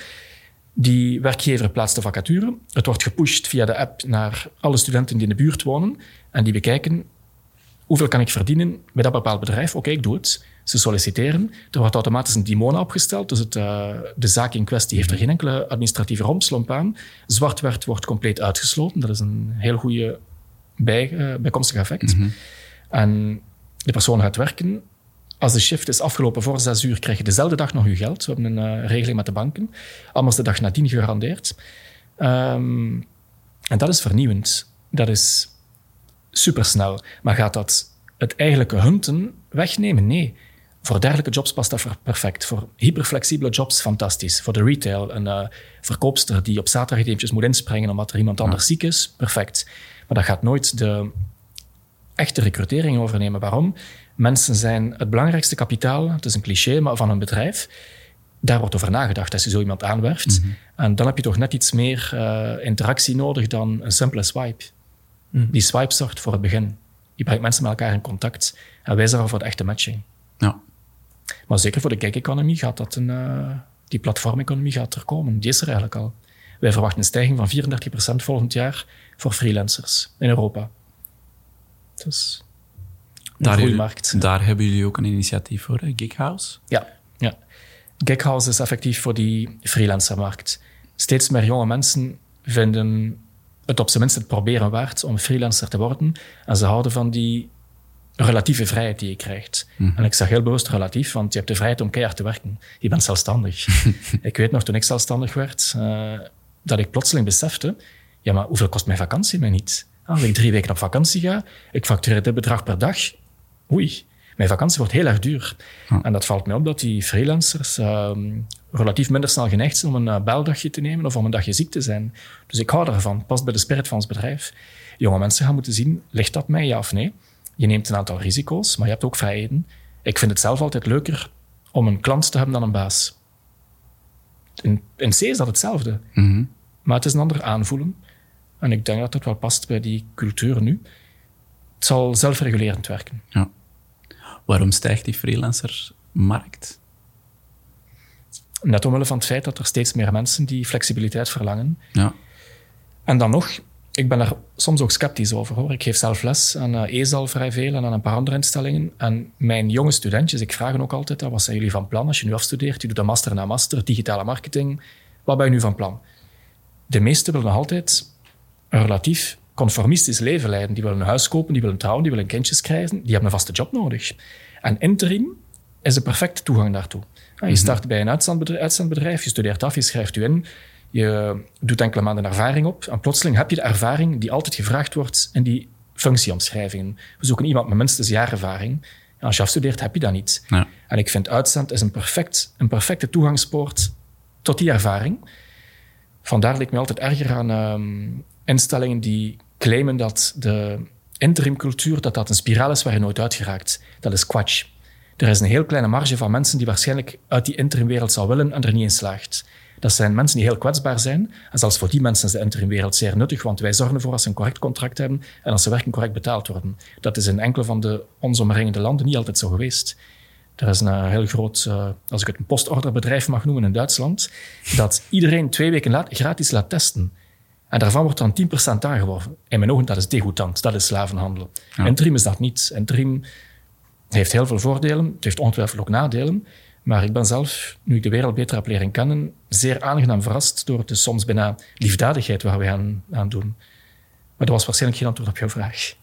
Die werkgever plaatst de vacature. Het wordt gepusht via de app naar alle studenten die in de buurt wonen. En die bekijken hoeveel kan ik verdienen bij dat bepaald bedrijf. Oké, ik doe het. Ze solliciteren. Er wordt automatisch een dimona opgesteld. Dus het, uh, de zaak in kwestie heeft er geen enkele administratieve rompslomp aan. Zwartwerk wordt compleet uitgesloten. Dat is een heel goede bij, uh, bijkomstig effect. Mm -hmm. En de persoon gaat werken. Als de shift is afgelopen voor zes uur, krijg je dezelfde dag nog je geld. We hebben een uh, regeling met de banken. Anders de dag nadien gegarandeerd. Um, en dat is vernieuwend. Dat is supersnel. Maar gaat dat het eigenlijke hunten wegnemen? Nee. Voor dergelijke jobs past dat perfect. Voor hyperflexibele jobs, fantastisch. Voor de retail, een uh, verkoopster die op zaterdag eventjes moet inspringen omdat er iemand anders ja. ziek is, perfect. Maar dat gaat nooit de echte recrutering overnemen. Waarom? Mensen zijn het belangrijkste kapitaal, het is een cliché, maar van een bedrijf. Daar wordt over nagedacht als je zo iemand aanwerft. Mm -hmm. En dan heb je toch net iets meer uh, interactie nodig dan een simpele swipe. Mm. Die swipe zorgt voor het begin. Die brengt mensen met elkaar in contact. En wij zorgen voor de echte matching. Maar zeker voor de gig economy gaat dat een, uh, die platformeconomie gaat er komen. Die is er eigenlijk al. Wij verwachten een stijging van 34% volgend jaar voor freelancers in Europa. Dus daar, markt. daar hebben jullie ook een initiatief voor, hè? Gighouse? Ja, ja. Gighouse is effectief voor die freelancermarkt. Steeds meer jonge mensen vinden het op zijn minst het proberen waard om freelancer te worden. En ze houden van die relatieve vrijheid die je krijgt. Mm -hmm. En ik zeg heel bewust relatief, want je hebt de vrijheid om keihard te werken. Je bent zelfstandig. ik weet nog, toen ik zelfstandig werd, uh, dat ik plotseling besefte, ja, maar hoeveel kost mijn vakantie mij niet? Als ik drie weken op vakantie ga, ik factureer dit bedrag per dag. Oei, mijn vakantie wordt heel erg duur. Ja. En dat valt mij op dat die freelancers uh, relatief minder snel geneigd zijn om een uh, beldagje te nemen of om een dagje ziek te zijn. Dus ik hou daarvan. Past bij de spirit van ons bedrijf. Jonge mensen gaan moeten zien, ligt dat mij ja of nee? Je neemt een aantal risico's, maar je hebt ook vrijheden. Ik vind het zelf altijd leuker om een klant te hebben dan een baas. In, in C is dat hetzelfde. Mhm. Maar het is een ander aanvoelen. En ik denk dat dat wel past bij die cultuur nu. Het zal zelfregulerend werken. Ja. Waarom stijgt die freelancermarkt? Net omwille van het feit dat er steeds meer mensen die flexibiliteit verlangen. Ja. En dan nog, ik ben daar soms ook sceptisch over. Hoor. Ik geef zelf les aan uh, ESAL vrij veel en aan een paar andere instellingen. En mijn jonge studentjes, ik vraag hen ook altijd, wat zijn jullie van plan als je nu afstudeert? Je doet een master na master, digitale marketing. Wat ben je nu van plan? De meesten willen nog altijd een relatief conformistisch leven leiden. Die willen een huis kopen, die willen trouwen, die willen kindjes krijgen. Die hebben een vaste job nodig. En interim is de perfecte toegang daartoe. Je start bij een uitzendbedrijf, je studeert af, je schrijft je in, je doet enkele maanden ervaring op en plotseling heb je de ervaring die altijd gevraagd wordt in die functieomschrijvingen. We zoeken iemand met minstens jaarervaring. En als je afstudeert, heb je dat niet. Ja. En ik vind uitzend is een, perfect, een perfecte toegangspoort tot die ervaring. Vandaar dat ik me altijd erger aan um, instellingen die claimen dat de interimcultuur dat dat een spiraal is waar je nooit uit geraakt. Dat is kwatsch. Er is een heel kleine marge van mensen die waarschijnlijk uit die interimwereld zou willen en er niet in slaagt. Dat zijn mensen die heel kwetsbaar zijn. En zelfs voor die mensen is de interimwereld zeer nuttig, want wij zorgen ervoor dat ze een correct contract hebben en dat ze werken correct betaald worden. Dat is in enkele van de ons omringende landen niet altijd zo geweest. Er is een heel groot, uh, als ik het een postorderbedrijf mag noemen in Duitsland, dat iedereen twee weken laat, gratis laat testen. En daarvan wordt dan 10% aangeworven. In mijn ogen, dat is degoutant. Dat is slavenhandel. Ja. Interim is dat niet. Interim heeft heel veel voordelen. Het heeft ongetwijfeld ook nadelen. Maar ik ben zelf, nu ik de wereld beter heb leren kennen, zeer aangenaam verrast door de soms bijna liefdadigheid waar we aan, aan doen. Maar dat was waarschijnlijk geen antwoord op jouw vraag.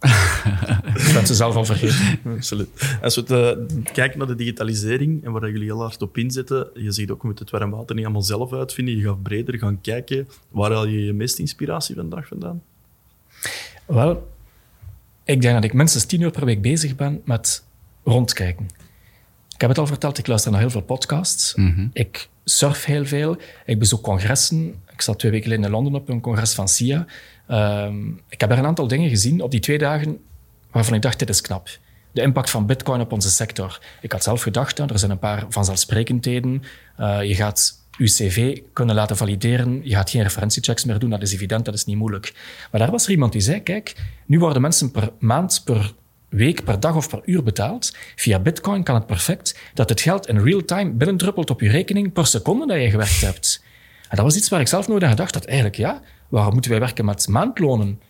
ik ben ze zelf al vergeten. Absoluut. Als we uh, kijken naar de digitalisering en waar jullie heel hard op inzetten, je ziet ook, we moeten het warm water niet allemaal zelf uitvinden. Je gaat breder gaan kijken. Waar haal je je meeste inspiratie vandaag vandaan? Wel, ik denk dat ik minstens tien uur per week bezig ben met rondkijken. Ik heb het al verteld, ik luister naar heel veel podcasts. Mm -hmm. Ik surf heel veel. Ik bezoek congressen. Ik zat twee weken geleden in Londen op een congres van SIA. Um, ik heb er een aantal dingen gezien op die twee dagen waarvan ik dacht, dit is knap. De impact van bitcoin op onze sector. Ik had zelf gedacht, er zijn een paar vanzelfsprekendheden. Uh, je gaat je cv kunnen laten valideren. Je gaat geen referentiechecks meer doen, dat is evident, dat is niet moeilijk. Maar daar was er iemand die zei, kijk, nu worden mensen per maand, per week, per dag of per uur betaald. Via bitcoin kan het perfect dat het geld in real time binnendruppelt op je rekening per seconde dat je gewerkt hebt. En dat was iets waar ik zelf nooit aan gedacht had. Eigenlijk, ja, waarom moeten wij werken met maandlonen?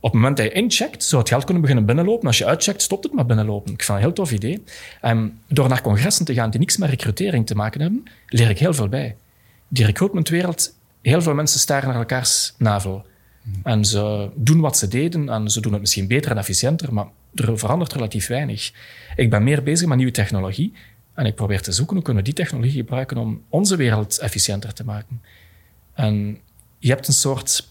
Op het moment dat je incheckt, zou het geld kunnen beginnen binnenlopen. Als je uitcheckt, stopt het maar binnenlopen. Ik vind het een heel tof idee. Um, door naar congressen te gaan die niks met recrutering te maken hebben, leer ik heel veel bij. Die recruitmentwereld, heel veel mensen staren naar elkaars navel. En ze doen wat ze deden en ze doen het misschien beter en efficiënter, maar er verandert relatief weinig. Ik ben meer bezig met nieuwe technologie en ik probeer te zoeken hoe kunnen we die technologie gebruiken om onze wereld efficiënter te maken. En je hebt een soort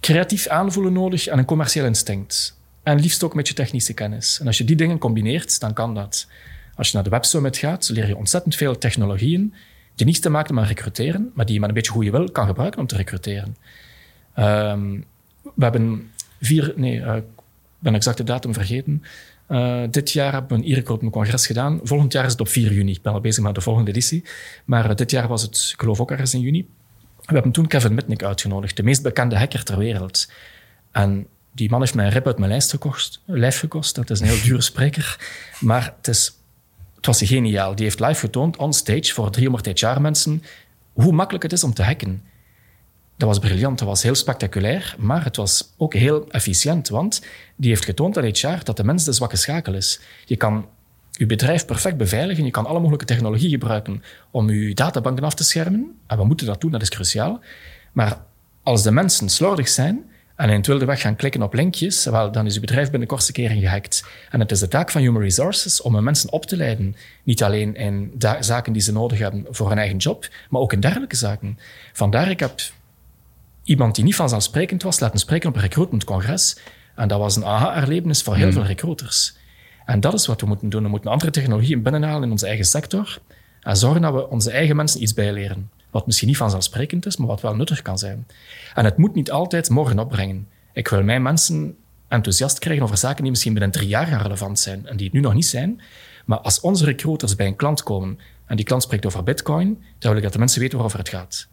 creatief aanvoelen nodig en een commercieel instinct. En liefst ook een beetje technische kennis. En als je die dingen combineert, dan kan dat. Als je naar de Web Summit gaat, leer je ontzettend veel technologieën die niets te maken met recruteren, maar die je met een beetje goede wil kan gebruiken om te recruteren. Um, we hebben vier, nee, ik ben exact de datum vergeten. Uh, dit jaar hebben we een e-recruitment congres gedaan. Volgend jaar is het op 4 juni. Ik ben al bezig met de volgende editie. Maar uh, dit jaar was het, ik geloof ook ergens in juni. We hebben toen Kevin Mitnick uitgenodigd, de meest bekende hacker ter wereld. En die man heeft mij een rip uit mijn lijst gekost, lijf gekost. Dat is een heel dure spreker. Maar het, is, het was geniaal. Die heeft live getoond, on stage, voor 300 HR-mensen, hoe makkelijk het is om te hacken. Dat was briljant, dat was heel spectaculair, maar het was ook heel efficiënt, want die heeft getoond dat HR dat de mens de zwakke schakel is. Je kan je bedrijf perfect beveiligen, je kan alle mogelijke technologie gebruiken om je databanken af te schermen, en we moeten dat doen, dat is cruciaal. Maar als de mensen slordig zijn en in het wilde weg gaan klikken op linkjes, wel, dan is je bedrijf binnen de kortste keren gehackt. En het is de taak van Human Resources om mensen op te leiden. Niet alleen in zaken die ze nodig hebben voor hun eigen job, maar ook in dergelijke zaken. Vandaar, ik heb iemand die niet vanzelfsprekend was laten spreken op een recruitmentcongres. En dat was een aha-erlevenis voor heel mm. veel recruiters. En dat is wat we moeten doen. We moeten andere technologieën binnenhalen in onze eigen sector en zorgen dat we onze eigen mensen iets bijleren. Wat misschien niet vanzelfsprekend is, maar wat wel nuttig kan zijn. En het moet niet altijd morgen opbrengen. Ik wil mijn mensen enthousiast krijgen over zaken die misschien binnen drie jaar gaan relevant zijn en die nu nog niet zijn. Maar als onze recruiters bij een klant komen en die klant spreekt over bitcoin, dan wil ik dat de mensen weten waarover het gaat.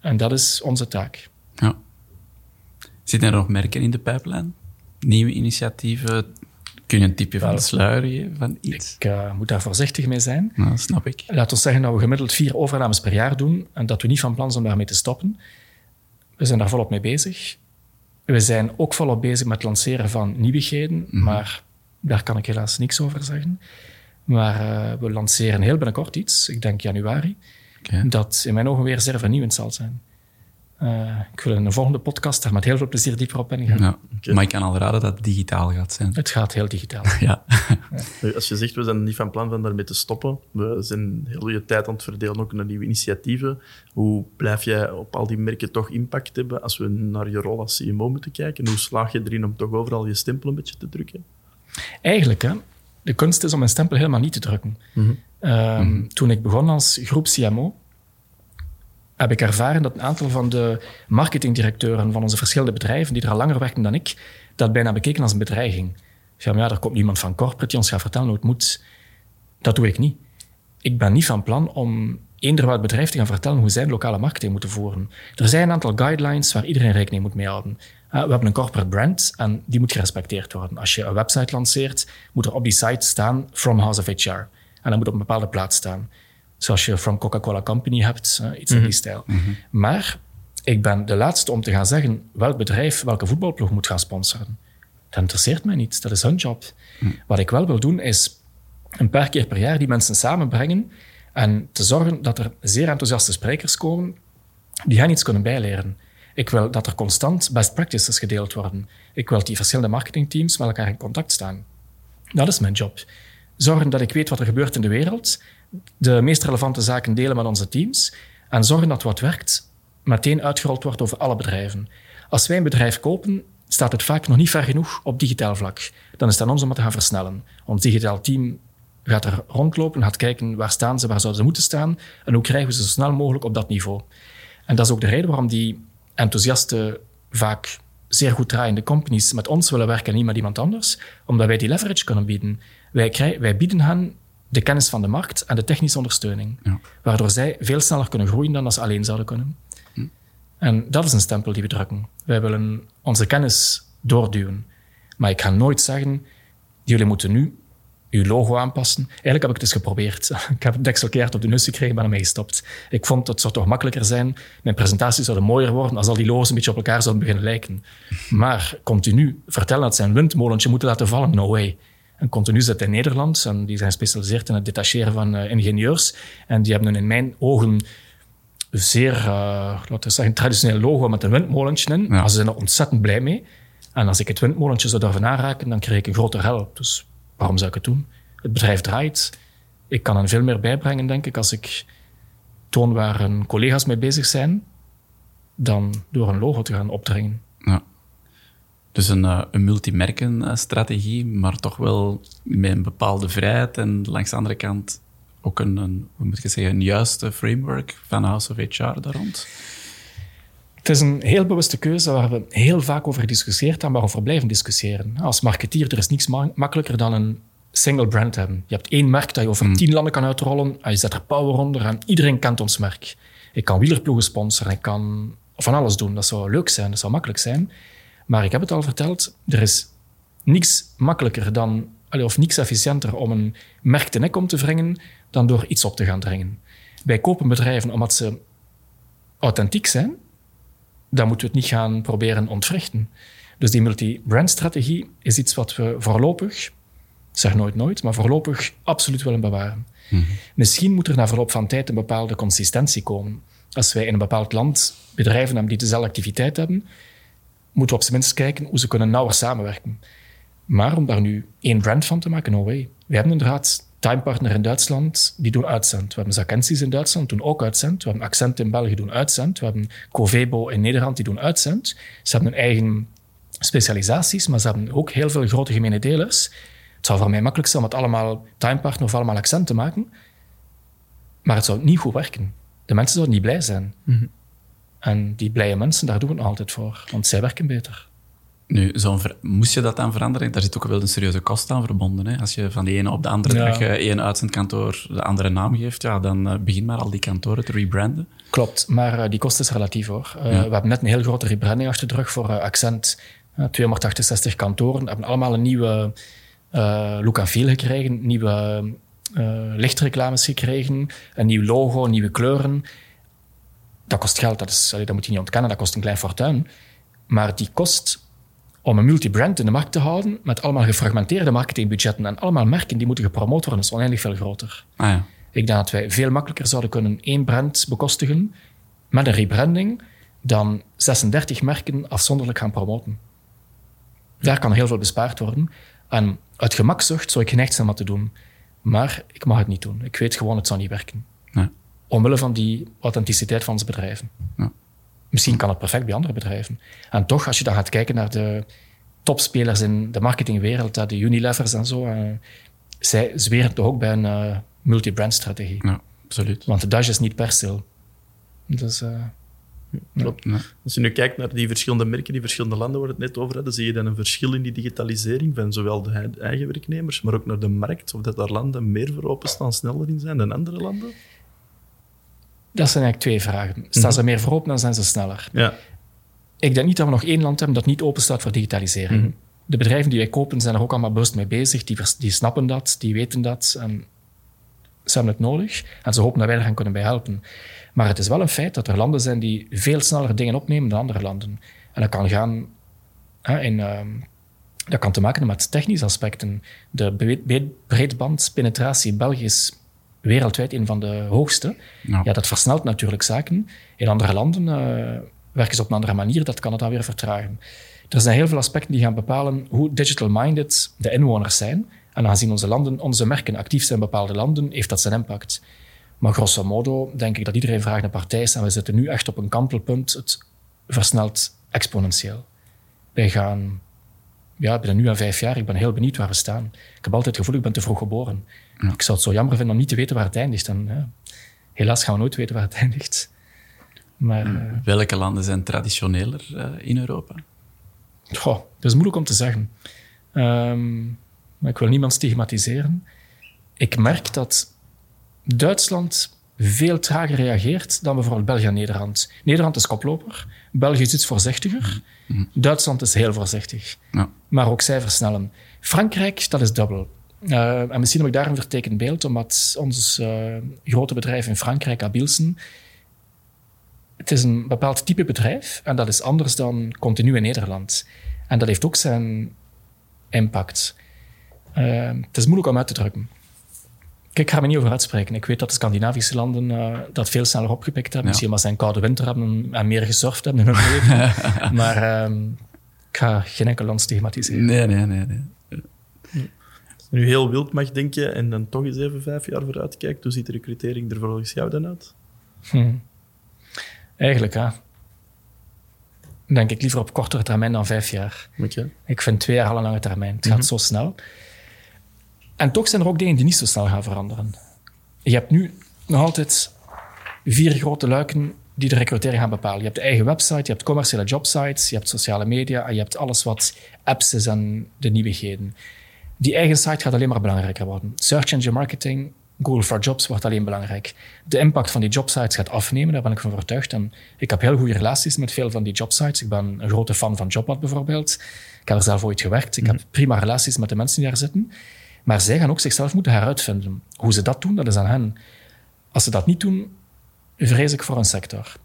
En dat is onze taak. Ja. Zitten er nog merken in de pijplijn? Nieuwe initiatieven? Kun je een tipje van de sluier geven van iets? Ik uh, moet daar voorzichtig mee zijn. Nou, dat snap ik. Laat ons zeggen dat we gemiddeld vier overnames per jaar doen en dat we niet van plan zijn om daarmee te stoppen. We zijn daar volop mee bezig. We zijn ook volop bezig met het lanceren van nieuwigheden, Mhm. maar daar kan ik helaas niks over zeggen. Maar uh, we lanceren heel binnenkort iets, ik denk januari, Oké. dat in mijn ogen weer zeer vernieuwend zal zijn. Uh, ik wil in een volgende podcast daar met heel veel plezier dieper op ingaan. Ja. Maar ik kan al raden dat het digitaal gaat zijn. Het gaat heel digitaal. Ja. Als je zegt, we zijn niet van plan van daarmee te stoppen. We zijn heel goede tijd aan het verdelen, ook naar nieuwe initiatieven. Hoe blijf jij op al die merken toch impact hebben als we naar je rol als CMO moeten kijken? Hoe slaag je erin om toch overal je stempel een beetje te drukken? Eigenlijk, hè, de kunst is om een stempel helemaal niet te drukken. Mm -hmm. Um, toen ik begon als groep CMO, heb ik ervaren dat een aantal van de marketingdirecteuren van onze verschillende bedrijven, die er al langer werken dan ik, dat bijna bekeken als een bedreiging. Ja, er komt niemand van corporate die ons gaat vertellen hoe het moet. Dat doe ik niet. Ik ben niet van plan om eender wat bedrijf te gaan vertellen hoe zij lokale marketing moeten voeren. Er zijn een aantal guidelines waar iedereen rekening moet mee houden. Uh, we hebben een corporate brand en die moet gerespecteerd worden. Als je een website lanceert, moet er op die site staan From House of HR. En dat moet op een bepaalde plaats staan. Zoals je From Coca-Cola Company hebt, uh, iets mm -hmm. in die stijl. Mm -hmm. Maar ik ben de laatste om te gaan zeggen welk bedrijf welke voetbalploeg moet gaan sponsoren. Dat interesseert mij niet. Dat is hun job. Mm. Wat ik wel wil doen, is een paar keer per jaar die mensen samenbrengen en te zorgen dat er zeer enthousiaste sprekers komen die hen iets kunnen bijleren. Ik wil dat er constant best practices gedeeld worden. Ik wil dat die verschillende marketingteams met elkaar in contact staan. Dat is mijn job. Zorgen dat ik weet wat er gebeurt in de wereld, de meest relevante zaken delen met onze teams en zorgen dat wat werkt meteen uitgerold wordt over alle bedrijven. Als wij een bedrijf kopen, staat het vaak nog niet ver genoeg op digitaal vlak. Dan is het aan ons om het te gaan versnellen. Ons digitaal team gaat er rondlopen, gaat kijken waar staan ze, waar zouden ze moeten staan en hoe krijgen we ze zo snel mogelijk op dat niveau. En dat is ook de reden waarom die enthousiaste, vaak zeer goed draaiende companies met ons willen werken en niet met iemand anders, omdat wij die leverage kunnen bieden. Wij, krijgen, wij bieden hen de kennis van de markt en de technische ondersteuning, ja. waardoor zij veel sneller kunnen groeien dan als ze alleen zouden kunnen. Hm. En dat is een stempel die we drukken. Wij willen onze kennis doorduwen. Maar ik ga nooit zeggen, jullie moeten nu uw logo aanpassen. Eigenlijk heb ik het eens geprobeerd. Ik heb het deksel keihard op de neus gekregen, ben ermee gestopt. Ik vond dat het zou toch makkelijker zijn. Mijn presentaties zouden mooier worden als al die logo's een beetje op elkaar zouden beginnen lijken. Maar continu vertellen dat ze een windmolentje moeten laten vallen, no way. En continu zit in Nederland en die zijn gespecialiseerd in het detacheren van uh, ingenieurs. En die hebben in mijn ogen zeer, uh, laten we zeggen, traditioneel logo met een windmolentje in. Ja. Maar ze zijn er ontzettend blij mee. En als ik het windmolentje zou durven aanraken, dan krijg ik een groter help. Dus waarom zou ik het doen? Het bedrijf draait. Ik kan er veel meer bijbrengen, denk ik, als ik toon waar een collega's mee bezig zijn, dan door een logo te gaan opdringen. Dus een, uh, een multimerkenstrategie, maar toch wel met een bepaalde vrijheid en langs de andere kant ook een, een hoe moet ik zeggen, een juiste framework van House of HR daar rond? Het is een heel bewuste keuze waar we heel vaak over gediscussieerd hebben, maar over blijven discussiëren. Als marketeer, er is niks ma makkelijker dan een single brand hebben. Je hebt één merk dat je over mm. tien landen kan uitrollen, en je zet er power onder en iedereen kent ons merk. Ik kan wielerploegen sponsoren, ik kan van alles doen. Dat zou leuk zijn, dat zou makkelijk zijn. Maar ik heb het al verteld, er is niks makkelijker dan, of niks efficiënter om een merk de nek om te wringen dan door iets op te gaan dringen. Wij kopen bedrijven omdat ze authentiek zijn, dan moeten we het niet gaan proberen ontwrichten. Dus die multi-brand-strategie is iets wat we voorlopig, zeg nooit nooit, maar voorlopig absoluut willen bewaren. Mm -hmm. Misschien moet er na verloop van tijd een bepaalde consistentie komen. Als wij in een bepaald land bedrijven hebben die dezelfde activiteit hebben, moeten we op zijn minst kijken hoe ze kunnen nauwer samenwerken. Maar om daar nu één brand van te maken, no way. We hebben inderdaad Timepartner in Duitsland, die doen uitzend. We hebben Zakensis in Duitsland, doen ook uitzend. We hebben Accent in België, doen uitzend. We hebben Covebo in Nederland, die doen uitzend. Ze hebben hun eigen specialisaties, maar ze hebben ook heel veel grote gemene delers. Het zou voor mij makkelijk zijn om het allemaal Timepartner of allemaal Accent te maken. Maar het zou niet goed werken. De mensen zouden niet blij zijn. -hmm. En die blije mensen, daar doen we het nog altijd voor. Want zij werken beter. Nu, moest je dat dan veranderen? Daar zit ook wel een serieuze kost aan verbonden. Hè? Als je van de ene op de andere Ja. dag eh, één uitzendkantoor de andere naam geeft, ja, dan eh, begin maar al die kantoren te rebranden. Klopt, maar eh, die kost is relatief hoor. We hebben net een heel grote rebranding achter de rug voor Accent. Eh, 268 kantoren hebben allemaal een nieuwe look en feel gekregen, nieuwe lichtreclames gekregen, een nieuw logo, nieuwe kleuren. Dat kost geld, dat, is, dat moet je niet ontkennen, dat kost een klein fortuin. Maar die kost om een multibrand in de markt te houden, met allemaal gefragmenteerde marketingbudgetten en allemaal merken die moeten gepromoot worden, is oneindig veel groter. Ah ja. Ik denk dat wij veel makkelijker zouden kunnen één brand bekostigen met een rebranding dan 36 merken afzonderlijk gaan promoten. Daar kan heel veel bespaard worden. En uit gemakzucht zou ik geneigd zijn om dat te doen. Maar ik mag het niet doen. Ik weet gewoon, het zou niet werken. Omwille van die authenticiteit van onze bedrijven. Ja. Misschien kan het perfect bij andere bedrijven. En toch, als je dan gaat kijken naar de topspelers in de marketingwereld, de Unilevers en zo, eh, zij zweren toch ook bij een eh, multi-brand strategie. ja, absoluut. Want de Dutch is niet per stil. Dus eh, Klopt. Ja. Als je nu kijkt naar die verschillende merken, die verschillende landen waar we het net over hadden, zie je dan een verschil in die digitalisering van zowel de eigen werknemers, maar ook naar de markt, of dat daar landen meer voor openstaan, sneller in zijn dan andere landen? Dat zijn eigenlijk twee vragen. Staan ze meer voor open, dan zijn ze sneller. Ja, Ik denk niet dat we nog één land hebben dat niet open staat voor digitalisering. De bedrijven die wij kopen zijn er ook allemaal bewust mee bezig. Die, vers- die snappen dat, die weten dat. En ze hebben het nodig. En ze hopen dat wij er gaan kunnen bij helpen. Maar het is wel een feit dat er landen zijn die veel sneller dingen opnemen dan andere landen. En dat kan gaan hè, in... ehm, dat kan te maken hebben met technische aspecten. De breedbandpenetratie in België is wereldwijd een van de hoogste. Ja. Ja, dat versnelt natuurlijk zaken. In andere landen eh, werken ze op een andere manier, dat kan het dan weer vertragen. Er zijn heel veel aspecten die gaan bepalen hoe digital-minded de inwoners zijn. En aangezien onze, landen, onze merken actief zijn in bepaalde landen, heeft dat zijn impact. Maar grosso modo denk ik dat iedereen vraagt naar partij is en we zitten nu echt op een kantelpunt. Het versnelt exponentieel. Wij gaan, ja, binnen nu en vijf jaar, ik ben heel benieuwd waar we staan. Ik heb altijd het gevoel, ik ben te vroeg geboren. Ik zou het zo jammer vinden om niet te weten waar het eindigt. En, ja, helaas gaan we nooit weten waar het eindigt. Maar eh, Welke landen zijn traditioneler eh, in Europa? goh, dat is moeilijk om te zeggen. Ehm, maar ik wil niemand stigmatiseren. Ik merk dat Duitsland veel trager reageert dan bijvoorbeeld België en Nederland. Nederland is koploper, België is iets voorzichtiger, Duitsland is heel voorzichtig. Ja. Maar ook zij versnellen. Frankrijk, dat is dubbel. Eh, en misschien heb ik daar een vertekend beeld, omdat ons eh, grote bedrijf in Frankrijk, Abilsen, het is een bepaald type bedrijf en dat is anders dan continu in Nederland. En dat heeft ook zijn impact. Eh, het is moeilijk om uit te drukken. Kijk, ik ga er niet over uitspreken. Ik weet dat de Scandinavische landen dat veel sneller opgepikt hebben. Ja. Misschien omdat ze een koude winter hebben en meer gesurfd hebben in hun leven. maar ehm, ik ga geen enkel land stigmatiseren. Nee, nee, nee. nee. Nu heel wild mag denken en dan toch eens even vijf jaar vooruit kijkt, hoe ziet de recrutering er volgens jou dan uit? Hm. Eigenlijk, ja. Denk ik liever op kortere termijn dan vijf jaar. Ik vind twee jaar al een lange termijn. Het gaat zo snel. En toch zijn er ook dingen die niet zo snel gaan veranderen. Je hebt nu nog altijd vier grote luiken die de recrutering gaan bepalen. Je hebt de eigen website, je hebt commerciële jobsites, je hebt sociale media en je hebt alles wat apps is en de nieuwigheden. Die eigen site gaat alleen maar belangrijker worden. Search engine marketing, Google for Jobs wordt alleen belangrijk. De impact van die jobsites gaat afnemen, daar ben ik van overtuigd. En ik heb heel goede relaties met veel van die jobsites. Ik ben een grote fan van Jobbad bijvoorbeeld. Ik heb er zelf ooit gewerkt. Ik heb prima relaties met de mensen die daar zitten. Maar zij gaan ook zichzelf moeten heruitvinden. Hoe ze dat doen, dat is aan hen. Als ze dat niet doen, vrees ik voor een sector.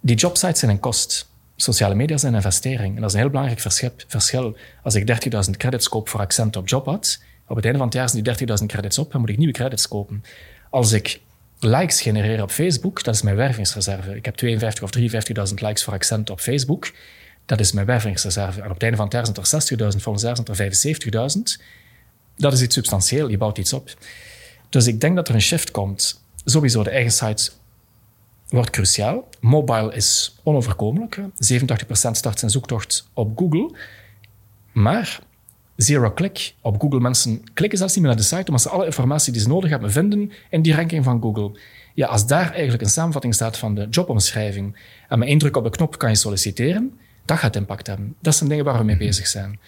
Die jobsites zijn een kost. Sociale media zijn een investering. En dat is een heel belangrijk verschil. Als ik 30.000 credits koop voor Accent op Jobbad, op het einde van het jaar zijn die 30.000 credits op, dan moet ik nieuwe credits kopen. Als ik likes genereer op Facebook, dat is mijn wervingsreserve. Ik heb 52 of 53.000 likes voor Accent op Facebook. Dat is mijn wervingsreserve. En op het einde van het jaar zijn er 60.000, volgend jaar zijn er 75.000. Dat is iets substantieel, je bouwt iets op. Dus ik denk dat er een shift komt. Sowieso, de eigen site wordt cruciaal. Mobile is onoverkomelijk. hè. 87% start zijn zoektocht op Google. Maar zero-click op Google. Mensen klikken zelfs niet meer naar de site, omdat ze alle informatie die ze nodig hebben vinden in die ranking van Google. Ja, als daar eigenlijk een samenvatting staat van de jobomschrijving en met één druk op de knop kan je solliciteren, Dat gaat impact hebben. Dat zijn dingen waar we mee bezig zijn.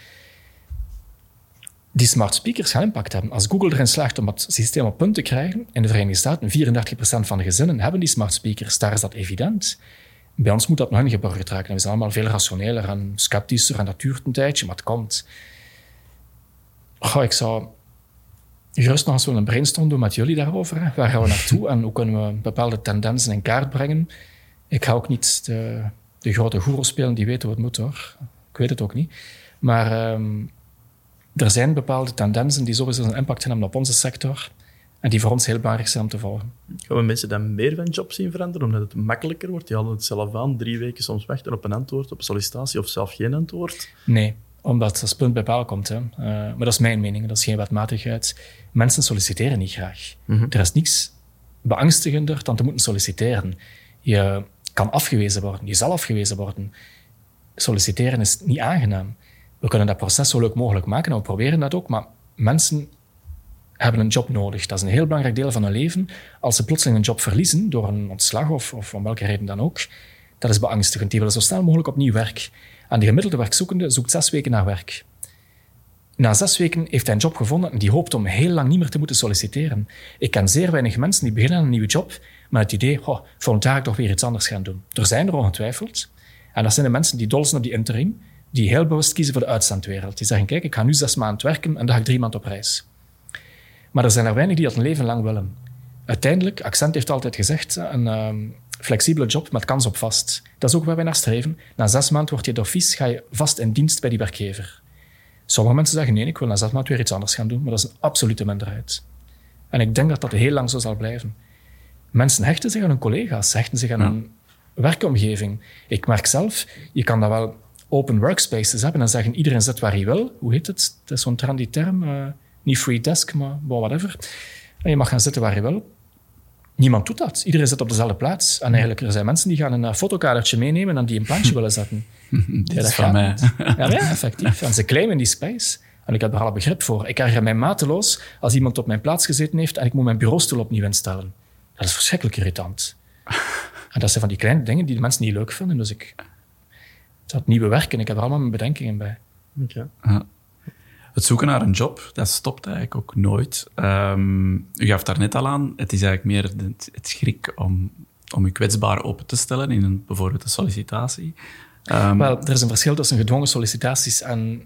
Die smart speakers gaan impact hebben. Als Google erin slaagt om het systeem op punt te krijgen, in de Verenigde Staten, 34% van de gezinnen hebben die smart speakers, daar is dat evident. Bij ons moet dat nog ingeburgerd raken. We zijn allemaal veel rationeler en sceptischer en dat duurt een tijdje, maar het komt. Goh, ik zou gerust nog eens willen brainstorm doen met jullie daarover. Waar gaan we naartoe en hoe kunnen we bepaalde tendensen in kaart brengen? Ik ga ook niet de, grote goeroe spelen die weten wat moet hoor. Ik weet het ook niet. Maar um, er zijn bepaalde tendensen die sowieso een impact hebben op onze sector. En die voor ons heel belangrijk zijn om te volgen. Gaan we mensen dan meer van job zien veranderen, omdat het makkelijker wordt? Die hadden het zelf aan, drie weken soms wachten op een antwoord, op sollicitatie, of zelf geen antwoord? Nee, omdat als punt bij paal komt. Hè. Uh, maar dat is mijn mening, dat is geen wetmatigheid. Mensen solliciteren niet graag. Mm -hmm. Er is niets beangstigender dan te moeten solliciteren. Je kan afgewezen worden, je zal afgewezen worden. Solliciteren is niet aangenaam. We kunnen dat proces zo leuk mogelijk maken en we proberen dat ook, maar mensen hebben een job nodig. Dat is een heel belangrijk deel van hun leven. Als ze plotseling een job verliezen door een ontslag of, of om welke reden dan ook, dat is beangstigend. Die willen zo snel mogelijk opnieuw werk. En de gemiddelde werkzoekende zoekt zes weken naar werk. Na zes weken heeft hij een job gevonden en die hoopt om heel lang niet meer te moeten solliciteren. Ik ken zeer weinig mensen die beginnen aan een nieuwe job met het idee, oh, volgend jaar toch weer iets anders gaan doen. Er zijn er ongetwijfeld. En dat zijn de mensen die dol zijn op die interim, die heel bewust kiezen voor de uitzendwereld. Die zeggen, kijk, ik ga nu zes maanden werken en dan ga ik drie maanden op reis. Maar er zijn er weinig die dat een leven lang willen. Uiteindelijk, Accent heeft altijd gezegd, een um, flexibele job met kans op vast. Dat is ook waar wij naar streven. Na zes maanden word je advies, ga je vast in dienst bij die werkgever. Sommige mensen zeggen, nee, ik wil na zes maanden weer iets anders gaan doen, maar dat is een absolute minderheid. En ik denk dat dat heel lang zo zal blijven. Mensen hechten zich aan hun collega's, hechten zich aan ja. hun werkomgeving. Ik merk zelf, je kan dat wel open workspaces hebben en zeggen, iedereen zit waar hij wil. Hoe heet het? Het is zo'n trendy term. Uh, niet free desk, maar whatever. En je mag gaan zitten waar je wil. Niemand doet dat. Iedereen zit op dezelfde plaats. En eigenlijk, er zijn mensen die gaan een fotokadertje meenemen en die een plantje willen zetten. Dit ja, is van mij. Ja, ja, effectief. En ze claimen die space. En ik heb er alle begrip voor. Ik erger mij mateloos als iemand op mijn plaats gezeten heeft en ik moet mijn bureaustoel opnieuw instellen. Dat is verschrikkelijk irritant. En dat zijn van die kleine dingen die de mensen niet leuk vinden. Dus ik... Dat nieuwe werken, ik heb er allemaal mijn bedenkingen bij. Okay. Ja. Het zoeken naar een job, dat stopt eigenlijk ook nooit. Um, u gaf daar net al aan, het is eigenlijk meer het, het schrik om, om je kwetsbaar open te stellen in een, bijvoorbeeld een sollicitatie. Um, Wel, er is een verschil tussen gedwongen sollicitaties en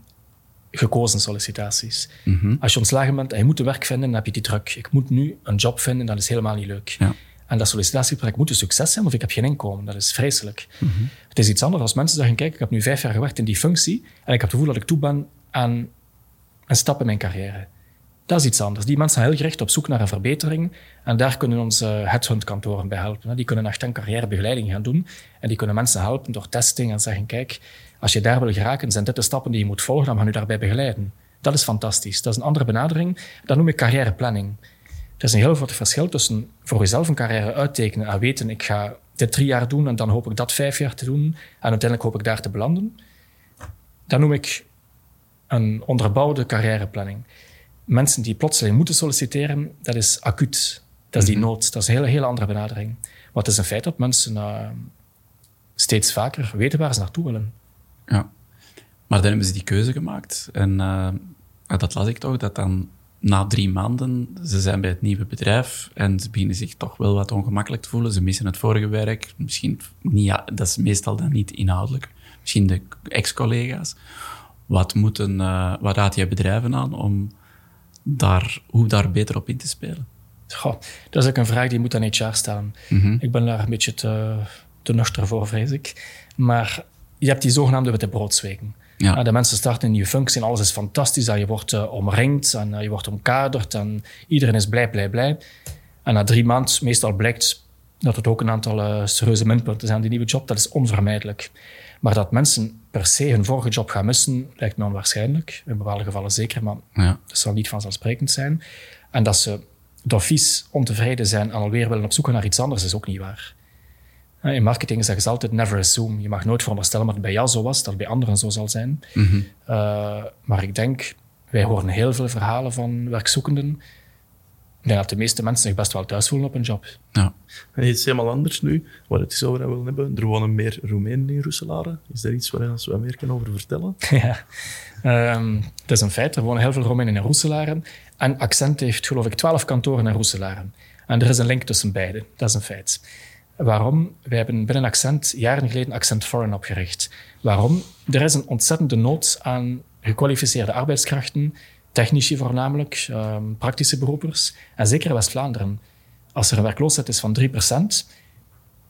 gekozen sollicitaties. Mm -hmm. Als je ontslagen bent en je moet werk vinden, dan heb je die druk. Ik moet nu een job vinden, dat is helemaal niet leuk. Ja. En dat sollicitatiegesprek moet een succes zijn, of ik heb geen inkomen. Dat is vreselijk. Mm -hmm. Het is iets anders als mensen zeggen, kijk, ik heb nu vijf jaar gewerkt in die functie en ik heb het gevoel dat ik toe ben aan een stap in mijn carrière. Dat is iets anders. Die mensen zijn heel gericht op zoek naar een verbetering. En daar kunnen onze headhunt-kantoren bij helpen. Die kunnen echt een carrièrebegeleiding gaan doen. En die kunnen mensen helpen door testing en zeggen: kijk, als je daar wil geraken, zijn dit de stappen die je moet volgen, dan gaan we u daarbij begeleiden. Dat is fantastisch. Dat is een andere benadering. Dat noem ik carrièreplanning. Er is een heel groot verschil tussen voor jezelf een carrière uittekenen en weten: ik ga dit drie jaar doen en dan hoop ik dat vijf jaar te doen. En uiteindelijk hoop ik daar te belanden. Dat noem ik een onderbouwde carrièreplanning. Mensen die plotseling moeten solliciteren, dat is acuut. Dat is die nood. Dat is een hele, hele andere benadering. Maar het is een feit dat mensen uh, steeds vaker weten waar ze naartoe willen. Ja. Maar dan hebben ze die keuze gemaakt. En uh, dat las ik toch, dat dan na drie maanden, ze zijn bij het nieuwe bedrijf en ze beginnen zich toch wel wat ongemakkelijk te voelen. Ze missen het vorige werk. Misschien niet, ja, dat is meestal dan niet inhoudelijk. Misschien de ex-collega's. Wat, moeten, uh, wat raad jij bedrijven aan om daar, hoe daar beter op in te spelen? Goh, dat is ook een vraag die moet aan HR stellen. Mm -hmm. Ik ben daar een beetje te, te nuchter voor, vrees ik. Maar je hebt die zogenaamde witte broodsweken. Ja. De mensen starten een nieuwe functie en alles is fantastisch. En je wordt uh, omringd en uh, je wordt omkaderd en iedereen is blij, blij, blij. En na drie maanden meestal blijkt dat het ook een aantal serieuze minpunten zijn. Die nieuwe job, dat is onvermijdelijk. Maar dat mensen per se hun vorige job gaan missen, lijkt me onwaarschijnlijk. In bepaalde gevallen zeker, maar ja. dat zal niet vanzelfsprekend zijn. En dat ze dofies ontevreden zijn en alweer willen op zoek naar iets anders, is ook niet waar. In marketing zeggen ze altijd never assume. Je mag nooit veronderstellen dat het bij jou zo was, dat het bij anderen zo zal zijn. Mm -hmm. uh, maar ik denk, wij horen heel veel verhalen van werkzoekenden Ik denk dat de meeste mensen zich best wel thuis voelen op een job. Ja. En iets helemaal anders nu, waar het is over willen hebben. Er wonen meer Roemenen in Roeselare. Is er iets waar je ons wat meer kan over vertellen? ja, um, het is een feit. Er wonen heel veel Roemenen in Roeselare. En Accent heeft, geloof ik, twaalf kantoren in Roeselare. En er is een link tussen beide. Dat is een feit. Waarom? Wij hebben binnen Accent jaren geleden Accent Foreign opgericht. Waarom? Er is een ontzettende nood aan gekwalificeerde arbeidskrachten, technici voornamelijk, um, praktische beroepers, en zeker in West-Vlaanderen. Als er een werkloosheid is van 3%,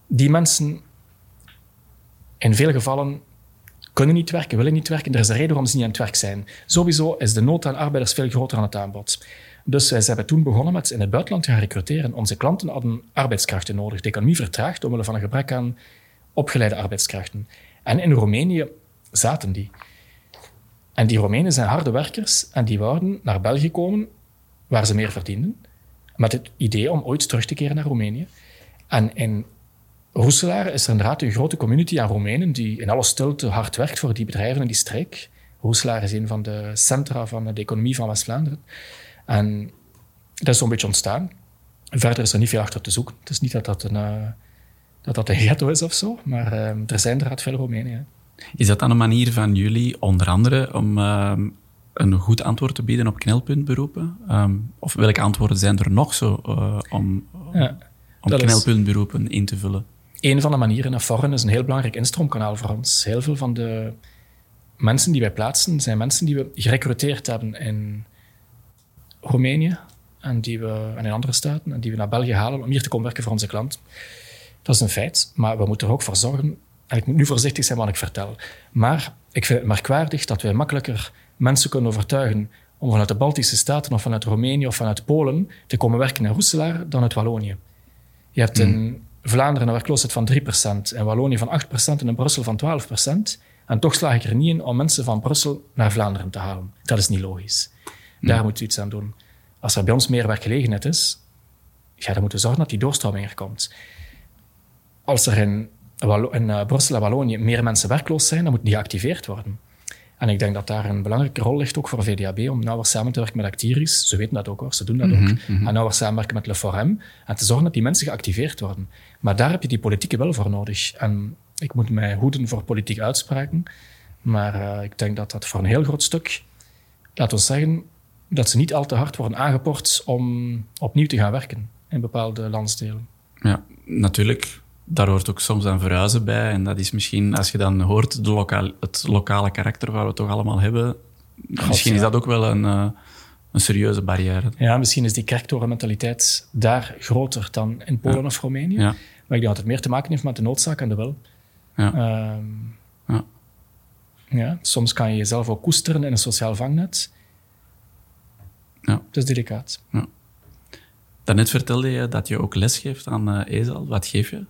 die mensen in veel gevallen kunnen niet werken, willen niet werken. Er is een reden waarom ze niet aan het werk zijn. Sowieso is de nood aan arbeiders veel groter dan het aanbod. Dus wij zijn toen begonnen met in het buitenland te gaan recruteren. Onze klanten hadden arbeidskrachten nodig. De economie vertraagd omwille van een gebrek aan opgeleide arbeidskrachten. En in Roemenië zaten die. En die Roemenen zijn harde werkers en die wouden naar België komen, waar ze meer verdienden, met het idee om ooit terug te keren naar Roemenië. En in Roeselaar is er inderdaad een grote community aan Roemenen die in alle stilte hard werkt voor die bedrijven in die streek. Roeselaar is een van de centra van de economie van West-Vlaanderen. En dat is zo'n beetje ontstaan. Verder is er niet veel achter te zoeken. Het is niet dat dat een, uh, dat dat een ghetto is of zo, maar uh, er zijn inderdaad veel Roemenen. Is dat dan een manier van jullie, onder andere, om uh, een goed antwoord te bieden op knelpuntberoepen? Um, of welke antwoorden zijn er nog zo om, ja, om knelpuntberoepen in te vullen? Een van de manieren. Foreign is een heel belangrijk instroomkanaal voor ons. Heel veel van de mensen die wij plaatsen, zijn mensen die we gerecruiteerd hebben in Roemenië en, die we, en in andere staten en die we naar België halen om hier te komen werken voor onze klant. Dat is een feit, maar we moeten er ook voor zorgen, en ik moet nu voorzichtig zijn wat ik vertel, maar ik vind het merkwaardig dat wij makkelijker mensen kunnen overtuigen om vanuit de Baltische Staten of vanuit Roemenië of vanuit Polen te komen werken in Roeselaar dan uit Wallonië. Je hebt in hmm. Vlaanderen een werkloosheid van 3%, in Wallonië van 8% en in Brussel van 12%. En toch slaag ik er niet in om mensen van Brussel naar Vlaanderen te halen. Dat is niet logisch. Daar moeten we iets aan doen. Als er bij ons meer werkgelegenheid is, ja, dan moeten we zorgen dat die doorstroming er komt. Als er in, in uh, Brussel en Wallonië meer mensen werkloos zijn, dan moeten die geactiveerd worden. En ik denk dat daar een belangrijke rol ligt ook voor VDAB om nauwer samen te werken met Actiris. Ze weten dat ook hoor, ze doen dat ook. Mm -hmm. En nauwer samenwerken met Le Forum. En te zorgen dat die mensen geactiveerd worden. Maar daar heb je die politieke wel voor nodig. En ik moet mij hoeden voor politieke uitspraken. Maar uh, ik denk dat dat voor een heel groot stuk, laten we zeggen, dat ze niet al te hard worden aangeport om opnieuw te gaan werken in bepaalde landsdelen. Ja, natuurlijk. Daar hoort ook soms aan verhuizen bij. En dat is misschien, als je dan hoort de lokaal, het lokale karakter waar we toch allemaal hebben, misschien is dat ook wel een, uh, een serieuze barrière. Ja, misschien is die kerktorenmentaliteit daar groter dan in Polen of Roemenië. Ja. Maar ik denk dat het meer te maken heeft met de noodzaak en de wil. Ja. Um, ja. ja. Soms kan je jezelf ook koesteren in een sociaal vangnet. Ja. Het is delicaat. Ja. Daarnet vertelde je dat je ook les geeft aan uh, Ezel. Wat geef je?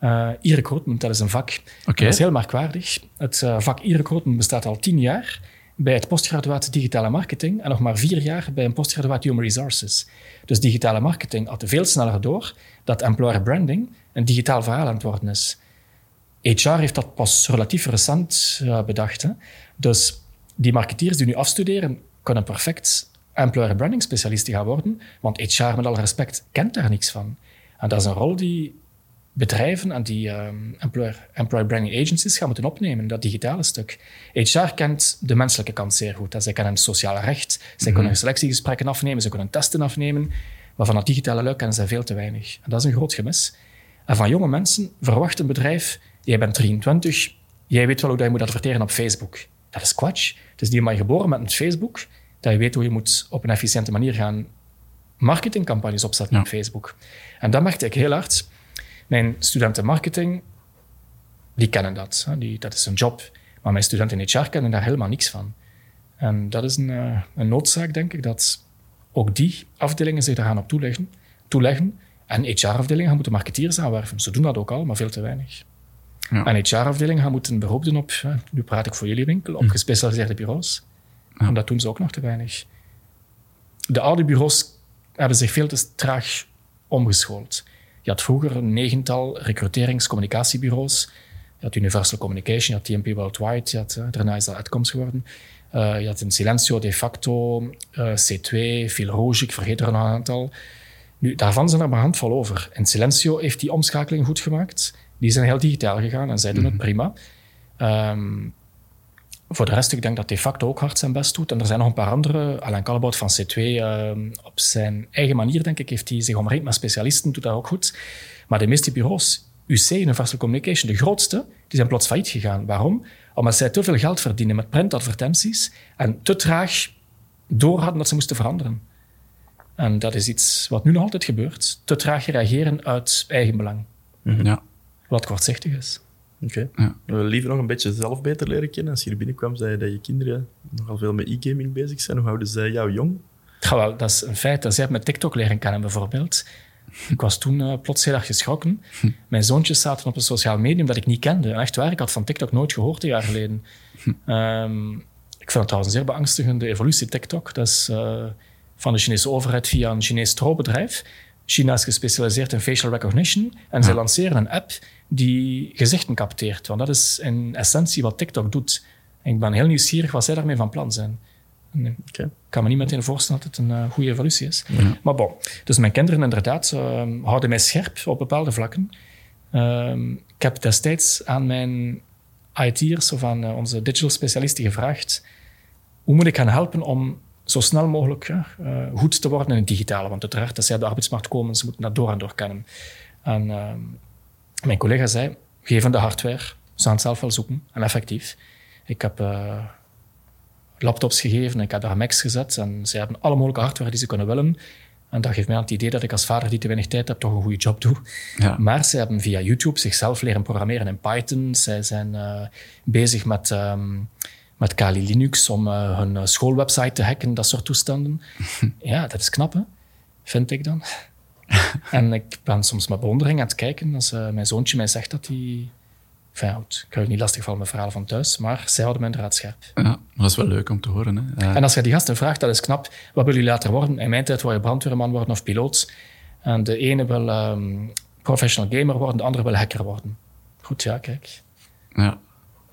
Uh, e-recruitment, dat is een vak. Okay. Dat is heel merkwaardig. Het uh, vak e-recruitment bestaat al tien jaar bij het postgraduaat digitale marketing en nog maar vier jaar bij een postgraduaat human resources. Dus digitale marketing had veel sneller door dat employer branding een digitaal verhaal aan het worden is. HR heeft dat pas relatief recent uh, bedacht. Hè? Dus die marketeers die nu afstuderen, kunnen perfect employer branding specialisten gaan worden, want HR, met alle respect, kent daar niks van. En dat is een rol die bedrijven en die um, employer, employer branding agencies gaan moeten opnemen, dat digitale stuk. HR kent de menselijke kant zeer goed. Zij kennen het sociale recht, zij mm -hmm. kunnen selectiegesprekken afnemen, ze kunnen testen afnemen, maar van dat digitale luik kennen zij veel te weinig. En dat is een groot gemis. En van jonge mensen verwacht een bedrijf, jij bent 23, jij weet wel hoe je moet adverteren op Facebook. Dat is kwatsch. Het is die maar geboren met een Facebook, dat je weet hoe je moet op een efficiënte manier gaan marketingcampagnes opzetten ja. op Facebook. En dat merkte ik heel hard. Mijn studenten marketing, die kennen dat. Die, dat is een job. Maar mijn studenten in HR kennen daar helemaal niks van. En dat is een, uh, een noodzaak, denk ik, dat ook die afdelingen zich daar gaan op toeleggen. toeleggen. En HR-afdelingen gaan moeten marketeers aanwerven. Ze doen dat ook al, maar veel te weinig. Ja. En HR-afdelingen gaan moeten beroep doen op, nu praat ik voor jullie winkel, op hm. gespecialiseerde bureaus. Ja. En dat doen ze ook nog te weinig. De oude bureaus hebben zich veel te traag omgeschoold. Je had vroeger een negental recruteringscommunicatiebureaus. Je had Universal Communication, je had TMP Worldwide, je had, uh, daarna is dat uitkomst geworden. Uh, je had in Silencio, De Facto, uh, C2, Phil Rouge, ik vergeet er een aantal. Nu, daarvan zijn er maar een handvol over. En Silencio heeft die omschakeling goed gemaakt. Die zijn heel digitaal gegaan en zij doen het mhm. prima. Um, voor de rest, ik denk dat De Facto ook hard zijn best doet. En er zijn nog een paar andere. Alain Callebaut van C2, uh, ehm, op zijn eigen manier, denk ik, heeft hij zich omringd met specialisten, doet dat ook goed. Maar de meeste bureaus, UC, Universal Communication, de grootste, die zijn plots failliet gegaan. Waarom? Omdat zij te veel geld verdienen met printadvertenties en te traag door hadden dat ze moesten veranderen. En dat is iets wat nu nog altijd gebeurt. Te traag reageren uit eigen belang. Mhm. Ja. Wat kortzichtig is. Oké. Ja. Liever nog een beetje zelf beter leren kennen. Als je hier binnenkwam, zei je dat je kinderen nogal veel met e-gaming bezig zijn. Hoe houden zij jou jong? Ja, wel, dat is een feit. Dat zij met TikTok leren kennen, bijvoorbeeld. Ik was toen uh, plots heel erg geschrokken. Mijn zoontjes zaten op een sociaal medium dat ik niet kende. En echt waar, ik had van TikTok nooit gehoord een jaar geleden. Hm. Um, ik vind het trouwens een zeer beangstigende evolutie, TikTok. Dat is uh, van de Chinese overheid via een Chinees strobedrijf. China is gespecialiseerd in facial recognition. En ja. zij lanceren een app die gezichten capteert. Want dat is in essentie wat TikTok doet. En ik ben heel nieuwsgierig wat zij daarmee van plan zijn. Nee. Ik kan me niet meteen voorstellen dat het een uh, goede evolutie is. Maar bon, dus mijn kinderen inderdaad uh, houden mij scherp op bepaalde vlakken. Uh, ik heb destijds aan mijn IT'ers of aan uh, onze digital specialisten gevraagd hoe moet ik gaan helpen om zo snel mogelijk uh, goed te worden in het digitale. Want uiteraard, als zij op de arbeidsmarkt komen, ze moeten dat door en door kennen. En ehm, mijn collega zei, geef de hardware, ze gaan het zelf wel zoeken. En effectief. Ik heb laptops gegeven en ik heb daar Macs gezet. En ze hebben alle mogelijke hardware die ze kunnen willen. En dat geeft mij aan het idee dat ik als vader die te weinig tijd heb, toch een goede job doe. Ja. Maar ze hebben via YouTube zichzelf leren programmeren in Python. Zij zijn uh, bezig met, um, met Kali Linux om uh, hun eh, schoolwebsite te hacken, dat soort toestanden. ja, dat is knap, hè? vind ik dan. en ik ben soms met bewondering aan het kijken als uh, mijn zoontje mij zegt dat hij Enfin, ik kan je niet lastigvallen met verhalen van thuis, maar zij houden me inderdaad scherp. Ja, dat is wel leuk om te horen. Hè? En als je die gasten vraagt, dat is knap, wat wil je later worden? In mijn tijd wil je brandweerman worden of piloot. En de ene wil um, professional gamer worden, de andere wil hacker worden. Goed, ja, kijk. Ja.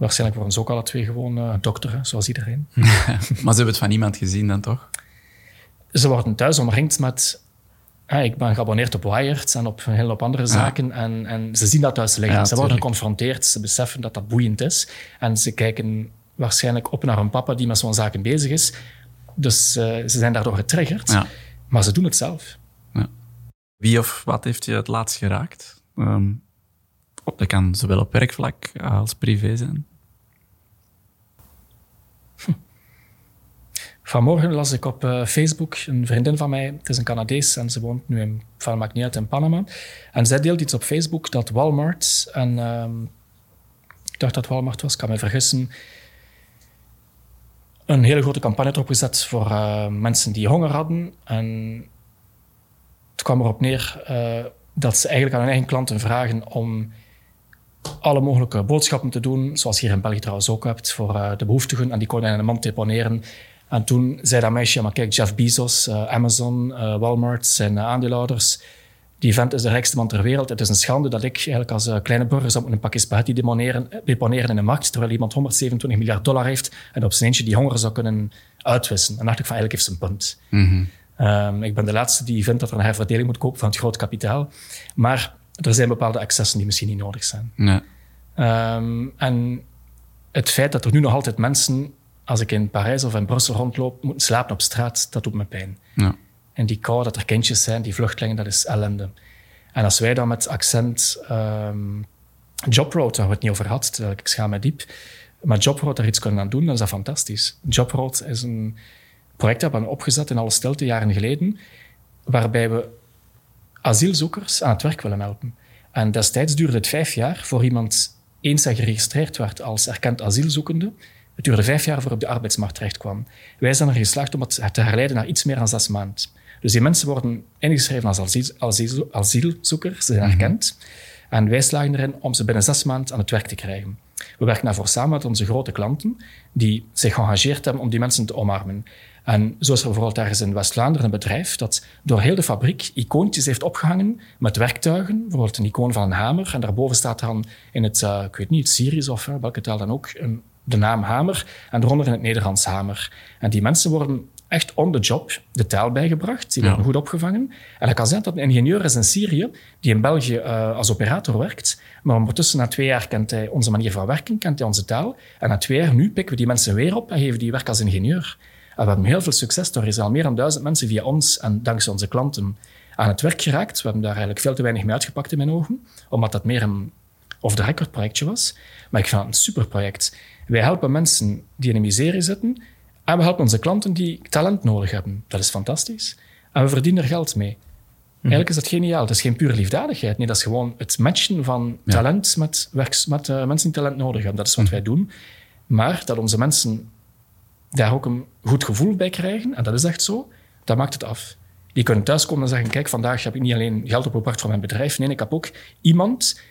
Waarschijnlijk worden ze ook alle twee gewoon uh, dokter, zoals iedereen. maar ze hebben het van niemand gezien dan toch? Ze worden thuis omringd met ik ben geabonneerd op Wired en op een hele hoop andere zaken. En, en ze zien dat thuis liggen. ze worden geconfronteerd, ze beseffen dat dat boeiend is. En ze kijken waarschijnlijk op naar een papa die met zo'n zaken bezig is. Dus uh, ze zijn daardoor getriggerd. Maar ze doen het zelf. Wie of wat heeft je het laatst geraakt? Um, dat kan zowel op werkvlak als privé zijn. Vanmorgen las ik op uh, Facebook een vriendin van mij, het is een Canadees en ze woont nu in, van uit, in Panama. En zij deelt iets op Facebook dat Walmart, en uh, ik dacht dat Walmart was, kan me vergissen, een hele grote campagne had opgezet voor uh, mensen die honger hadden. En het kwam erop neer uh, dat ze eigenlijk aan hun eigen klanten vragen om alle mogelijke boodschappen te doen, zoals je hier in België trouwens ook hebt, voor de behoeftigen. En die konden in een mand deponeren en toen zei dat meisje, maar kijk, Jeff Bezos, uh, Amazon, uh, Walmart zijn uh, aandeelhouders. Die vent is de rijkste man ter wereld. Het is een schande dat ik eigenlijk als kleine burger zou een pakje spaghetti deponeren, deponeren in de markt, terwijl iemand 127 miljard dollar heeft en op zijn eentje die honger zou kunnen uitwissen. En dacht ik van, eigenlijk heeft ze een punt. Mm um, ik ben de laatste die vindt dat er een herverdeling moet kopen van het groot kapitaal. Maar er zijn bepaalde excessen die misschien niet nodig zijn. Nee. Um, en het feit dat er nu nog altijd mensen als ik in Parijs of in Brussel rondloop, moet slapen op straat, dat doet me pijn. Ja. En die kou, dat er kindjes zijn, die vluchtelingen, dat is ellende. En als wij dan met accent um, Jobroad, daar we het niet over had, terwijl ik schaam me diep, maar Jobroad daar iets kunnen aan doen, dan is dat fantastisch. Jobroad is een project dat we hebben opgezet in alle stilte jaren geleden, waarbij we asielzoekers aan het werk willen helpen. En destijds duurde het vijf jaar voor iemand eens geregistreerd werd als erkend asielzoekende, het duurde vijf jaar voor op de arbeidsmarkt terecht kwam. Wij zijn er geslaagd om het te herleiden naar iets meer dan zes maanden. Dus die mensen worden ingeschreven als asiel, asiel, asielzoekers, ze zijn mhm. erkend. En wij slagen erin om ze binnen zes maanden aan het werk te krijgen. We werken daarvoor samen met onze grote klanten, die zich geëngageerd hebben om die mensen te omarmen. En zo is er bijvoorbeeld ergens in West-Vlaanderen een bedrijf dat door heel de fabriek icoontjes heeft opgehangen met werktuigen. Bijvoorbeeld een icoon van een hamer. En daarboven staat dan in het, uh, ik weet niet, Syrisch of uh, welke taal dan ook, een de naam Hamer en eronder in het Nederlands Hamer. En die mensen worden echt on the job de taal bijgebracht. Die worden goed opgevangen. En dat kan zijn dat een ingenieur is in Syrië, die in België uh, als operator werkt, maar ondertussen na twee jaar kent hij onze manier van werken, kent hij onze taal. En na twee jaar nu pikken we die mensen weer op en geven die werk als ingenieur. En we hebben heel veel succes. Er is al meer dan duizend mensen via ons en dankzij onze klanten aan het werk geraakt. We hebben daar eigenlijk veel te weinig mee uitgepakt in mijn ogen, omdat dat meer een off-the-record projectje was. Maar ik vind het een super project. Wij helpen mensen die in een miserie zitten en we helpen onze klanten die talent nodig hebben. Dat is fantastisch. En we verdienen er geld mee. Eigenlijk is dat geniaal. Het is geen pure liefdadigheid. Nee, dat is gewoon het matchen van talent met, werks, met uh, mensen die talent nodig hebben. Dat is wat wij doen. Maar dat onze mensen daar ook een goed gevoel bij krijgen, en dat is echt zo, dat maakt het af. Die kunnen thuiskomen en zeggen, kijk, vandaag heb ik niet alleen geld opgebracht voor mijn bedrijf, nee, ik heb ook iemand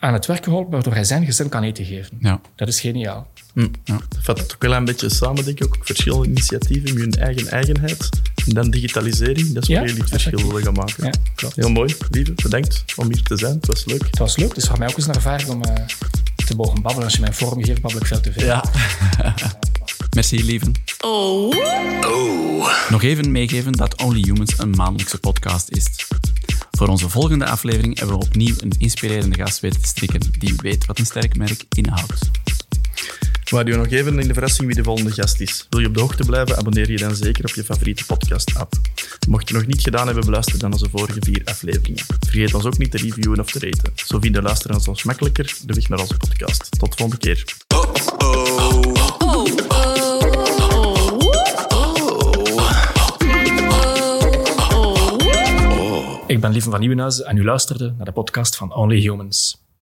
aan het werk geholpen waardoor hij zijn gezin kan eten geven. Ja. Dat is geniaal. Hm. Ja. Dat vat het ook wel een beetje samen, denk ik. Ook verschillende initiatieven met hun eigen eigenheid. En dan digitalisering, dat is waar jullie het verschil willen gaan maken. Ja. Heel mooi. Lieve, bedankt om hier te zijn. Het was leuk. Het was leuk. Dus voor mij ook eens een ervaring om uh, te mogen babbelen. Als je mijn vorm geeft, babbel ik veel te veel. Ja. Merci, lieven. Oh. oh. Nog even meegeven dat Only Humans een maandelijkse podcast is. Voor onze volgende aflevering hebben we opnieuw een inspirerende gast weten te strikken die weet wat een sterk merk inhoudt. Maar je nog even in de verrassing wie de volgende gast is. Wil je op de hoogte blijven, abonneer je dan zeker op je favoriete podcast-app. Mocht je nog niet gedaan hebben, beluister dan onze vorige vier afleveringen. Vergeet ons ook niet te reviewen of te raten. Zo vinden luisteraars ons makkelijker de weg naar onze podcast. Tot de volgende keer. Ik ben Lieve van Nieuwenhuizen en u luisterde naar de podcast van Only Humans.